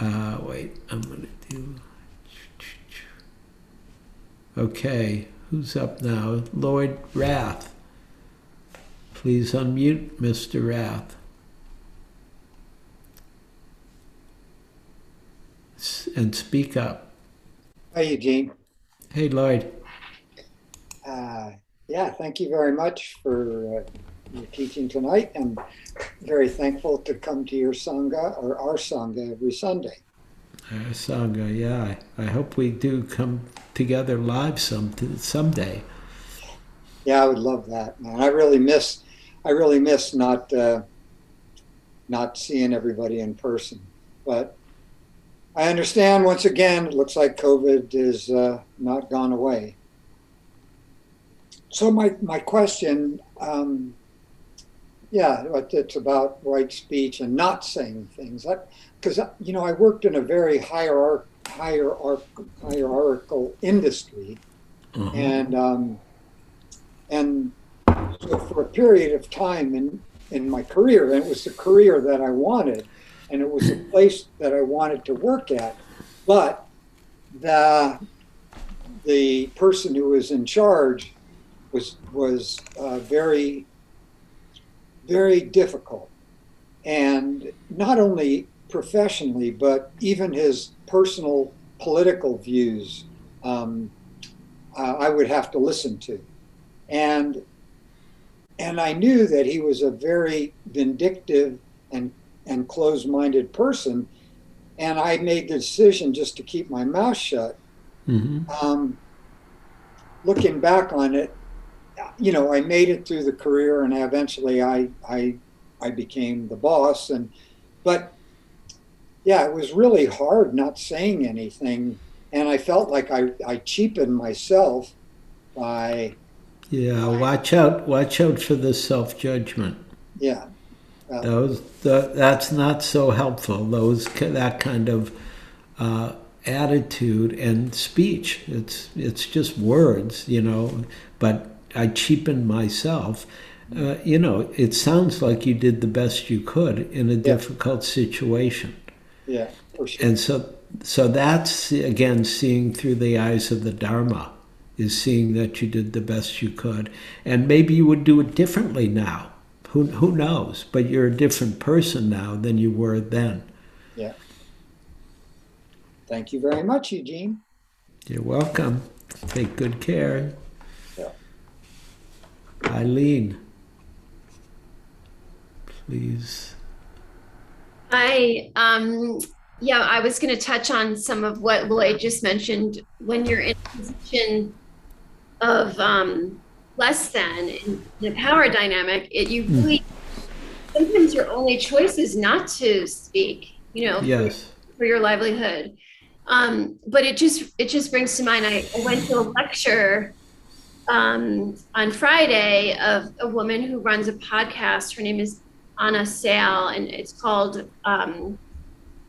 Uh, wait, I'm gonna do Okay, who's up now? Lloyd Rath. Please unmute Mr. Rath. And speak up. Hi, Eugene. Hey, Lloyd. Uh, yeah, thank you very much for uh, your teaching tonight. I'm very thankful to come to your Sangha or our Sangha every Sunday. Uh, Sangha, yeah. I, I hope we do come together live some someday. Yeah, I would love that, man. I really miss, I really miss not, uh, not seeing everybody in person. But I understand once again, it looks like COVID is uh, not gone away. So my, my question, um, yeah, it's about right speech and not saying things. Because, you know, I worked in a very hierarch, hierarch, hierarchical industry. Mhm. And, um, and so for a period of time in, in my career, and it was the career that I wanted, and it was a place that I wanted to work at, but the, the person who was in charge was, was uh, very very difficult. And not only professionally, but even his personal political views, um, uh, I would have to listen to. And, and I knew that he was a very vindictive and, and closed minded person. And I made the decision just to keep my mouth shut. Mhm. Um, looking back on it, you know, I made it through the career, and eventually I I I became the boss. And but yeah, it was really hard not saying anything, and I felt like I I cheapened myself by Yeah, watch out! Watch out for the self judgment. yeah Those the, that's not so helpful. Those that kind of uh, attitude and speech. It's it's just words, you know. But I cheapened myself. Uh, you know, it sounds like you did the best you could in a difficult situation, yeah for sure and so so that's again seeing through the eyes of the Dharma. Is seeing that you did the best you could, and maybe you would do it differently now. Who who knows? But you're a different person now than you were then. yeah. Thank you very much, Eugene. You're welcome. Take good care. Yeah. Eileen, please. I um yeah, I was going to touch on some of what Lloyd just mentioned. When you're in a position of um, less than in the power dynamic, it you really sometimes your only choice is not to speak. You know, for- Yes. for your livelihood. Um, but it just it just brings to mind. I, I went to a lecture um, on Friday of a woman who runs a podcast. Her name is Anna Sale, and it's called um,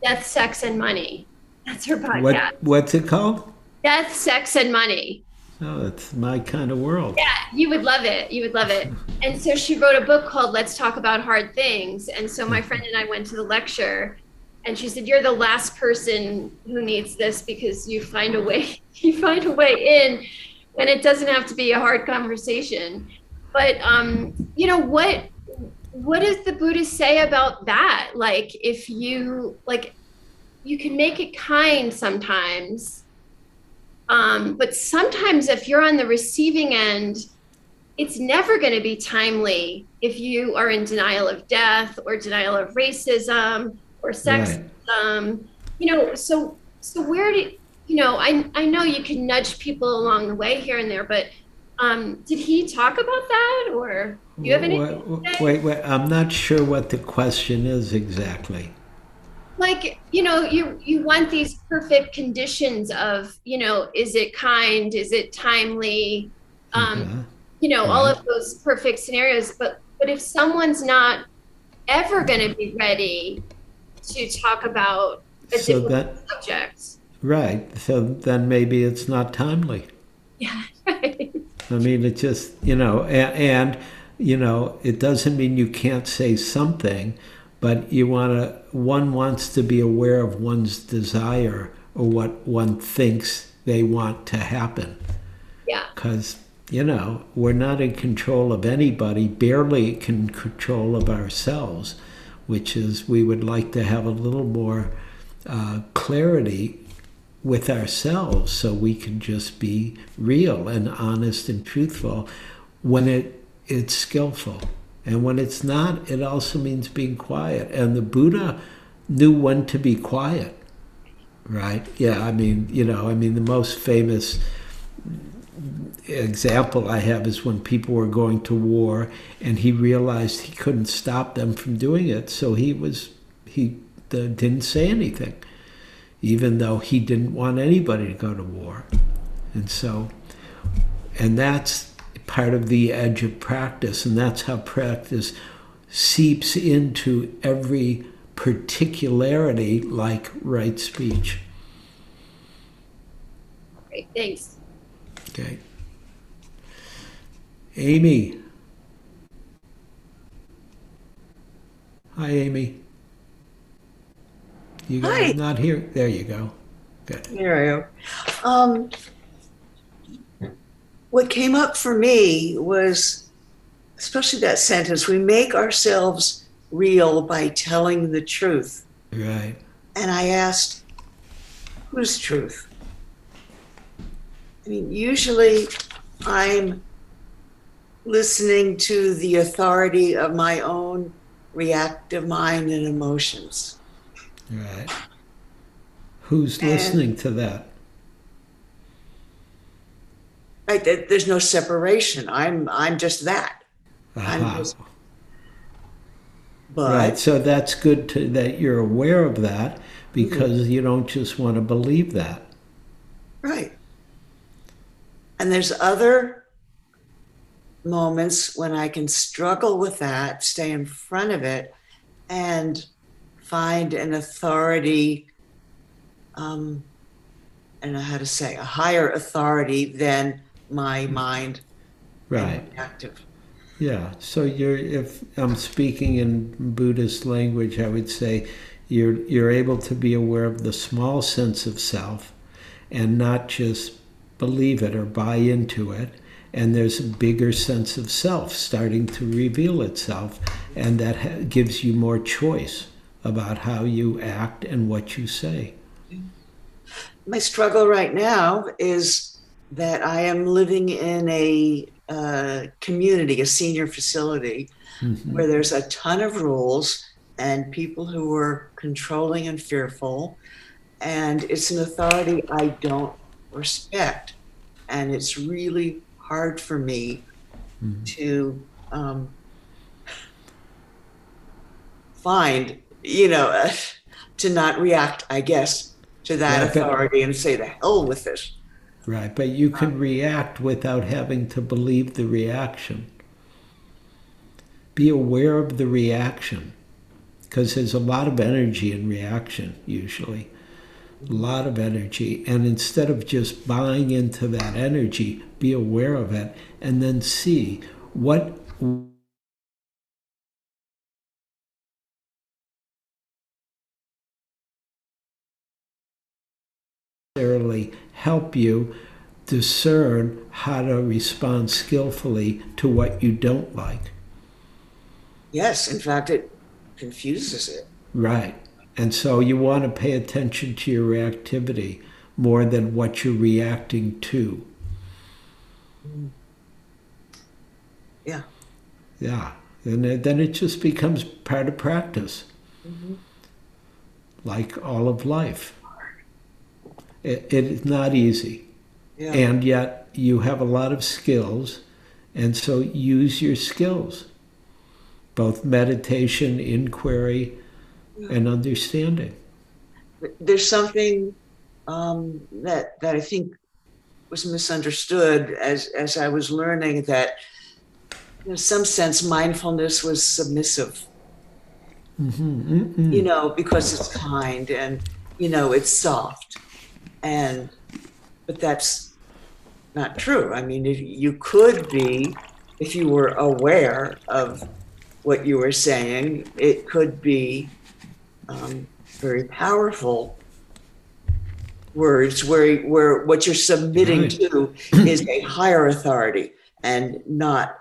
Death, Sex, and Money. That's her podcast. What what's it called? Death, Sex, and Money. Oh, it's my kind of world. Yeah, you would love it. You would love it. And so she wrote a book called Let's Talk About Hard Things. And so my friend and I went to the lecture and she said, You're the last person who needs this because you find a way you find a way in and it doesn't have to be a hard conversation. But um, you know, what what does the Buddha say about that? Like if you like you can make it kind sometimes um, but sometimes if you're on the receiving end, it's never going to be timely if you are in denial of death or denial of racism or sexism. You know, so so where do you know? I I know you can nudge people along the way here and there, but um, did he talk about that, or do you have anything? Wait, wait, wait, I'm not sure what the question is exactly. Like you know you you want these perfect conditions of you know is it kind is it timely um Okay. you know all of those perfect scenarios but but if someone's not ever going to be ready to talk about a So difficult that subject right. So then maybe it's not timely. yeah right I mean, it just, you know, and, and, you know, it doesn't mean you can't say something, but you want to, one wants to be aware of one's desire or what one thinks they want to happen. yeah Because, you know, we're not in control of anybody, barely in control of ourselves, which is we would like to have a little more uh, clarity with ourselves so we can just be real and honest and truthful when it it's skillful and when it's not it also means being quiet and the buddha knew when to be quiet right? Yeah, I mean, you know, I mean, the most famous example I have is when people were going to war and he realized he couldn't stop them from doing it. So he was, he didn't say anything, even though he didn't want anybody to go to war. And so, and that's part of the edge of practice, and that's how practice seeps into every particularity like right speech. Great, thanks. Okay. Amy. Hi, Amy. You guys Hi. not here? There you go. Good. There I go. Um, what came up for me was, especially that sentence, we make ourselves real by telling the truth. Right. And I asked, whose truth? I mean, usually I'm listening to the authority of my own reactive mind and emotions. Right. Who's And- listening to that? Right? There- There's no separation. I'm I'm just that. I'm just- But Right. So that's good to, that you're aware of that because you don't just want to believe that. Right. And there's other moments when I can struggle with that, stay in front of it, and find an authority. Um, I don't how to say a higher authority than my mind Right. active. Yeah. So you're if I'm speaking in Buddhist language, I would say you're you're able to be aware of the small sense of self and not just believe it or buy into it. And there's a bigger sense of self starting to reveal itself, and that ha- gives you more choice about how you act and what you say. My struggle right now is that I am living in a uh, community, a senior facility, Mhm. where there's a ton of rules and people who are controlling and fearful. And it's an authority I don't respect. And it's really hard for me Mhm. to um, find, you know, uh, to not react, I guess, to that Yeah, authority and say, the hell with this. Right, but you can react without having to believe the reaction. Be aware of the reaction, because there's a lot of energy in reaction, usually. A lot of energy. And instead of just buying into that energy, be aware of it and then see what necessarily help you discern how to respond skillfully to what you don't like. Yes, in fact, it confuses it. Right. And so you want to pay attention to your reactivity more than what you're reacting to. Mm-hmm. Yeah. Yeah. And then- then it just becomes part of practice, mm-hmm. like all of life. It, it is not easy. Yeah. And yet you have a lot of skills, and so use your skills, both meditation, inquiry, and understanding. there's something um, that that I think was misunderstood as as I was learning that in some sense mindfulness was submissive, Mm-hmm. you know, because it's kind and you know it's soft, and but that's not true. I mean, if you could be, if you were aware of what you were saying, it could be um, very powerful words where where what you're submitting Right. to is a higher authority and not,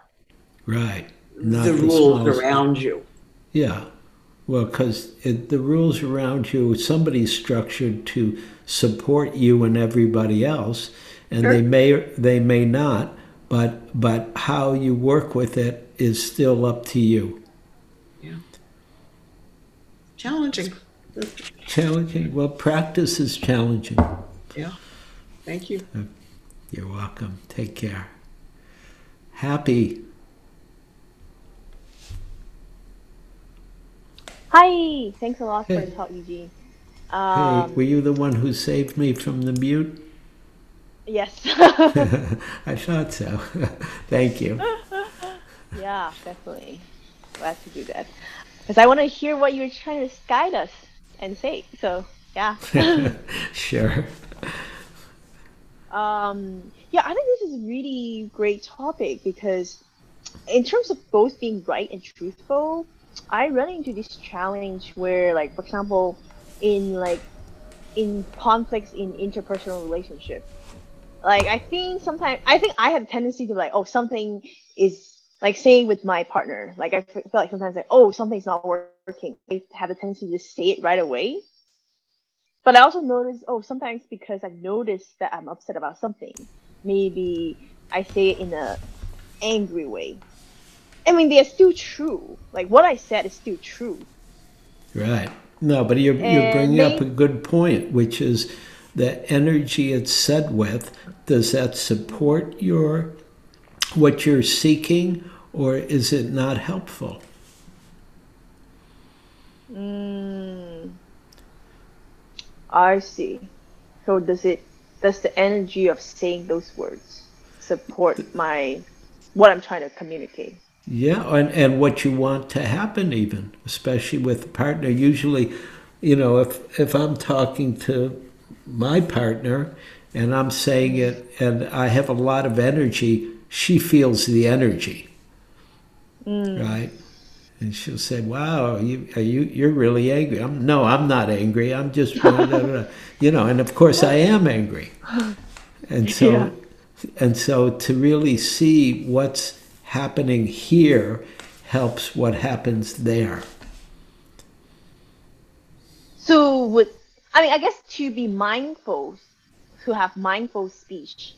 Right. Not the rules around you. Yeah. Well, because the rules around you, somebody's structured to support you and everybody else, and they may they may not, but but how you work with it is still up to you. Yeah. Challenging. Challenging. Well, practice is challenging. Yeah. Thank you. Uh, you're welcome. Take care. Happy. Hi, thanks a lot for Hey. the talk, Eugene. Hey, Um, were you the one who saved me from the mute? yes. I thought so. Thank you. yeah, definitely. Glad to do that. Because I want to hear what you're trying to guide us and say. So, yeah. sure. um, yeah, I think this is a really great topic because, in terms of both being right and truthful, I run into this challenge where, like, for example, in like in conflicts in interpersonal relationship, like I think sometimes I think I have a tendency to like, oh, something is like say with my partner, like I feel like sometimes like, oh, something's not working. I have a tendency to say it right away. But I also notice, oh, sometimes because I notice that I'm upset about something, maybe I say it in a angry way. I mean, they're still true. Like what I said is still true. Right. No, but you're, you're bringing up a good point, which is the energy it's said with. Does that support your what you're seeking, or is it not helpful? Mm, I see. So does it does the energy of saying those words support my what I'm trying to communicate? Yeah, and, and what you want to happen, even, especially with a partner. Usually, you know, if if I'm talking to my partner and I'm saying it, and I have a lot of energy, she feels the energy, mm. right? And she'll say, "Wow, you are you you're really angry?" I'm no, I'm not angry. I'm just blah, blah, blah." you know, and of course I am angry, and so Yeah. and so to really see what's happening here helps what happens there. So would I mean I guess to be mindful, to have mindful speech,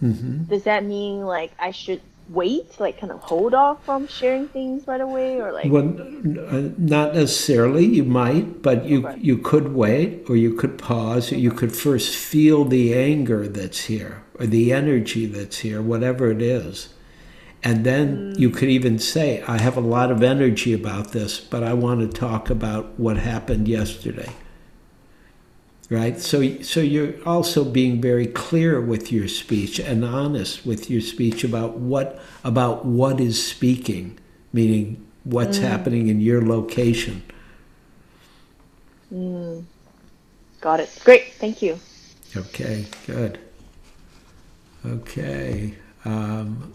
hmm does that mean like I should wait, like kind of hold off from sharing things right away, or like Well, n- not necessarily. You might, but you Okay. you could wait, or you could pause, or you could first feel the anger that's here, or the energy that's here, whatever it is, and then you could even say, "I have a lot of energy about this, but I want to talk about what happened yesterday." Right. So so you're also being very clear with your speech and honest with your speech about what about what is speaking, meaning what's happening in your location. Mm. got it? Great, thank you. Okay, good. Okay. Um,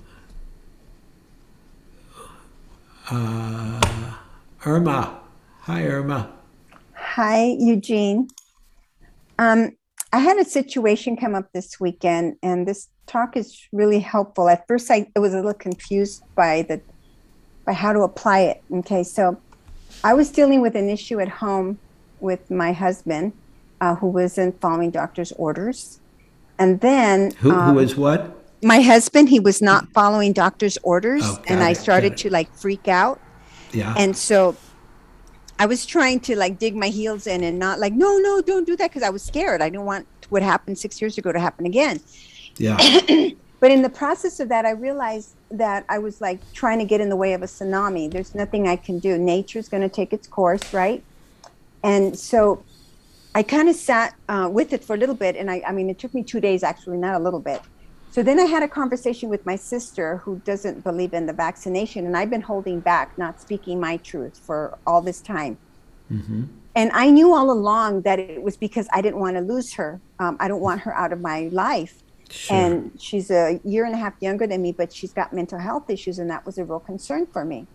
uh, Irma. Hi, Irma. Hi, Eugene. Um, I had a situation come up this weekend, and this talk is really helpful. At first, I, was a little confused by the by how to apply it. Okay, so I was dealing with an issue at home with my husband, uh, who wasn't following doctor's orders, and then Who, um, who is what? My husband? He was not following doctor's orders, Oh, got and I it, got started it. to like freak out. Yeah. And so I was trying to like dig my heels in and not like, no, no, don't do that because I was scared. I didn't want what happened six years ago to happen again. yeah. But in the process of that, I realized that I was like trying to get in the way of a tsunami. There's nothing I can do. Nature's going to take its course, right? And so I kind of sat uh, with it for a little bit. And I, I mean, it took me two days, actually, not a little bit. So then I had a conversation with my sister who doesn't believe in the vaccination. And I've been holding back, not speaking my truth for all this time. hmm And I knew all along that it was because I didn't want to lose her. Um, I don't want her out of my life. Sure. And she's a year and a half younger than me, but she's got mental health issues, and that was a real concern for me.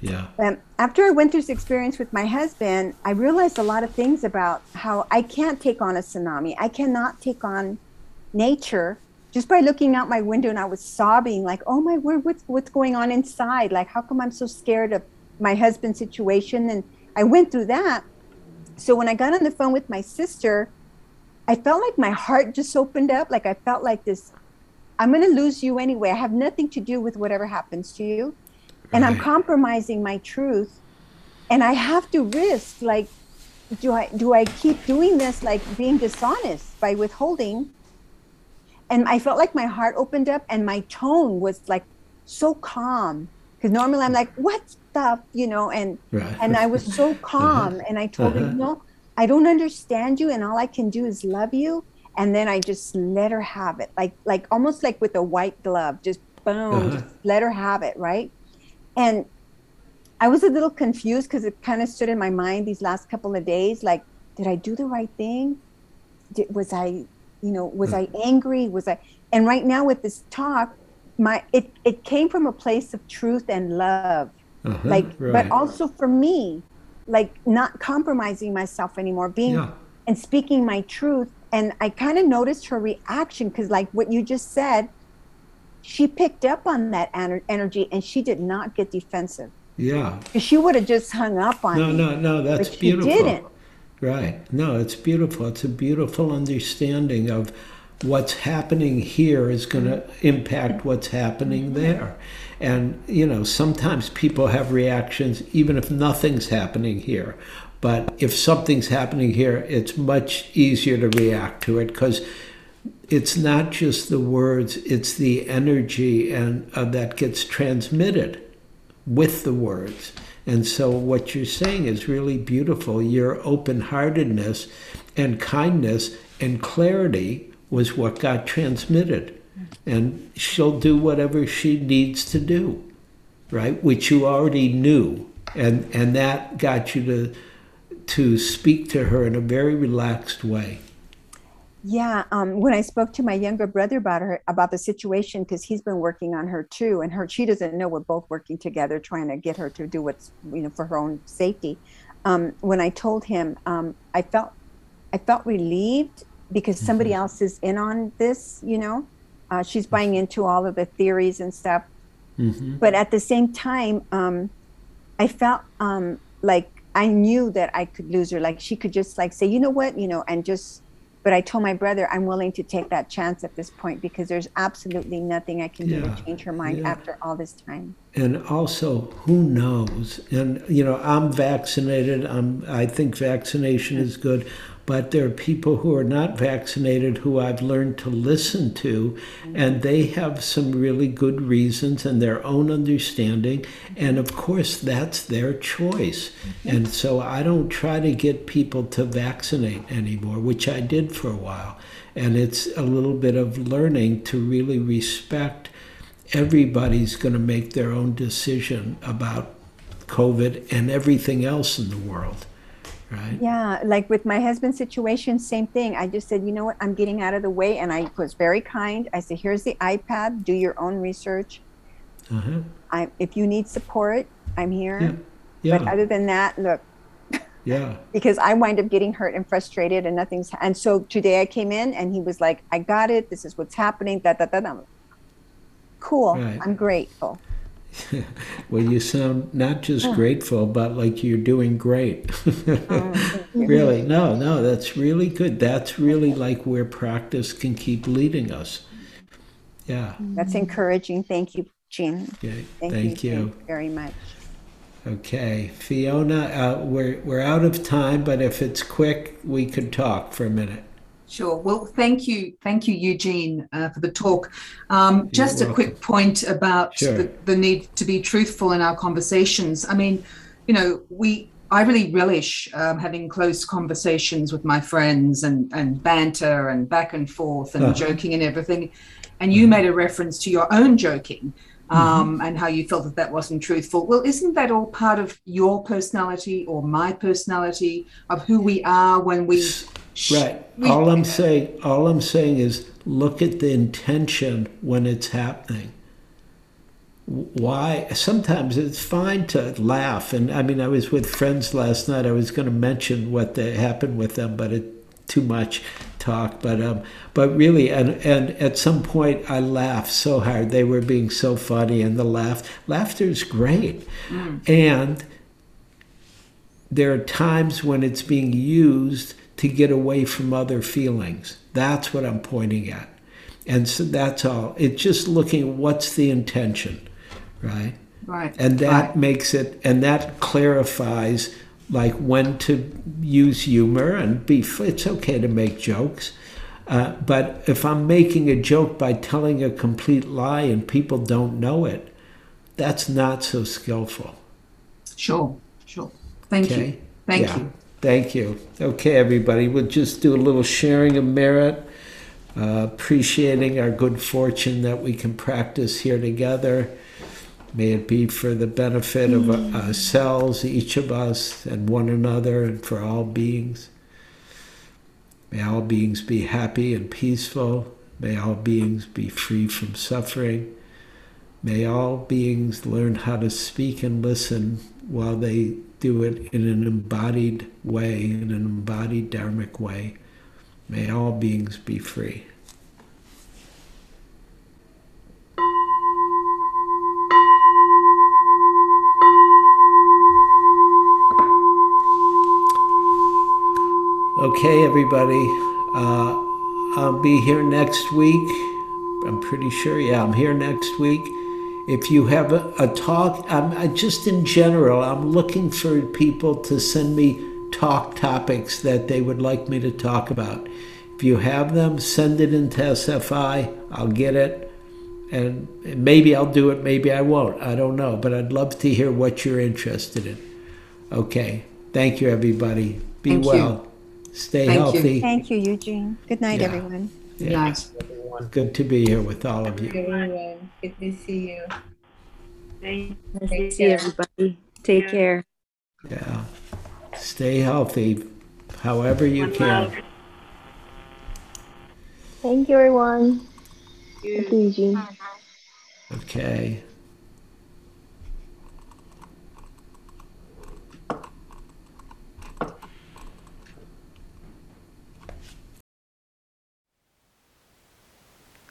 yeah. Um, after I went through this experience with my husband, I realized a lot of things about how I can't take on a tsunami. I cannot take on nature just by looking out my window and I was sobbing, like, oh my word, what's, what's going on inside? Like, how come I'm so scared of my husband's situation? And I went through that. So when I got on the phone with my sister, I felt like my heart just opened up. Like I felt like this, I'm going to lose you anyway. I have nothing to do with whatever happens to you. And I'm compromising my truth. And I have to risk like do I do I keep doing this like being dishonest by withholding? And I felt like my heart opened up and my tone was like so calm. Because normally I'm like, what stuff, you know, and Right. and I was so calm and I told her, Uh-huh. you know, I don't understand you and all I can do is love you. And then I just let her have it. Like like almost like with a white glove, just boom, Uh-huh. just let her have it, right? And I was a little confused because it kind of stood in my mind these last couple of days. Like, did I do the right thing? Did, was I, you know, was I angry? Was I? And right now with this talk, my it it came from a place of truth and love, Uh-huh, like, right. but also for me, like not compromising myself anymore, being Yeah. and speaking my truth. And I kind of noticed her reaction because, like what you just said, she picked up on that ener- energy and she did not get defensive. yeah She would have just hung up on it. No, me. no, no, that's but she beautiful. didn't. Right. No, it's beautiful. It's a beautiful understanding of what's happening here is going to impact what's happening there. And, you know, sometimes people have reactions even if nothing's happening here. But if something's happening here, it's much easier to react to it because it's not just the words, it's the energy and uh, that gets transmitted with the words. And so what you're saying is really beautiful. Your open-heartedness and kindness and clarity was what got transmitted. And she'll do whatever she needs to do, right? Which you already knew. And and that got you to to speak to her in a very relaxed way. Yeah, um, when I spoke to my younger brother about her about the situation, because he's been working on her too, and her she doesn't know we're both working together, trying to get her to do what's you know for her own safety. Um, when I told him, um, I felt I felt relieved because somebody else is in on this. You know, uh, she's buying into all of the theories and stuff. Mm-hmm. But at the same time, um, I felt um, like I knew that I could lose her. Like she could just like say, you know what, you know, and just. But I told my brother I'm willing to take that chance at this point because there's absolutely nothing I can do Yeah, to change her mind yeah. after all this time. and also who knows and you know i'm vaccinated i'm i think vaccination is good but there are people who are not vaccinated who i've learned to listen to and they have some really good reasons and their own understanding and of course that's their choice. And so i don't try to get people to vaccinate anymore which i did for a while and it's a little bit of learning to really respect everybody's going to make their own decision about COVID and everything else in the world, right? Yeah, like with my husband's situation, same thing. I just said, you know what, I'm getting out of the way, and I was very kind. I said, here's the iPad, do your own research. Uh-huh. I, if you need support, I'm here. Yeah. yeah. But other than that, look, Yeah. because I wind up getting hurt and frustrated, and nothing's. And so today I came in, and he was like, "I got it. This is what's happening." Da da da. da. Cool. Right. I'm grateful. Well, you sound not just Oh. grateful, but like you're doing great. Oh, really? No, no, that's really good. That's really like where practice can keep leading us. Yeah. That's encouraging. Thank you, Jean. Okay. Thank, Thank you, you. Very much. Okay. Fiona, uh, we're, we're out of time, but if it's quick, we could talk for a minute. Sure. Well, thank you. Thank you, Eugene, uh, for the talk. Um, just a quick point about Sure. the, the need to be truthful in our conversations. I mean, you know, we, I really relish um, having close conversations with my friends and, and banter and back and forth and Uh-huh. joking and everything. And you made a reference to your own joking um, and how you felt that that wasn't truthful. Well, isn't that all part of your personality or my personality of who we are when we Right. we- all I'm saying, all I'm saying is, look at the intention when it's happening. Why? Sometimes it's fine to laugh, and I mean, I was with friends last night. I was going to mention what happened with them, but it too much talk. But um, but really, and and at some point, I laughed so hard. They were being so funny, and the laugh, laughter is great, and there are times when it's being used to get away from other feelings. That's what I'm pointing at. And so that's all. It's just looking at what's the intention, right? Right. And that Right. makes it, and that clarifies like when to use humor and be. It's okay to make jokes. Uh, but if I'm making a joke by telling a complete lie and people don't know it, that's not so skillful. Sure, sure. Thank Okay? you. Thank Yeah. you. Thank you. Okay, everybody, we'll just do a little sharing of merit, uh, appreciating our good fortune that we can practice here together. May it be for the benefit of ourselves, each of us, and one another, and for all beings. May all beings be happy and peaceful. May all beings be free from suffering. May all beings learn how to speak and listen while they do it in an embodied way, in an embodied dharmic way. May all beings be free. Okay, everybody. Uh, I'll be here next week. I'm pretty sure. Yeah, I'm here next week. If you have a, a talk, I'm I, just in general, I'm looking for people to send me talk topics that they would like me to talk about. If you have them, send it into SFI. I'll get it. And maybe I'll do it, maybe I won't. I don't know. But I'd love to hear what you're interested in. Okay. Thank you, everybody. Be Thank you. well. Stay Thank you. healthy. Thank you, Eugene. Good night, Yeah. everyone. Yeah. Nice. Good to be here with all of you. Everyone, good to see you. Nice to to see everybody. Take care. Yeah. Stay healthy however you can. Thank you, everyone. Thank you, Okay.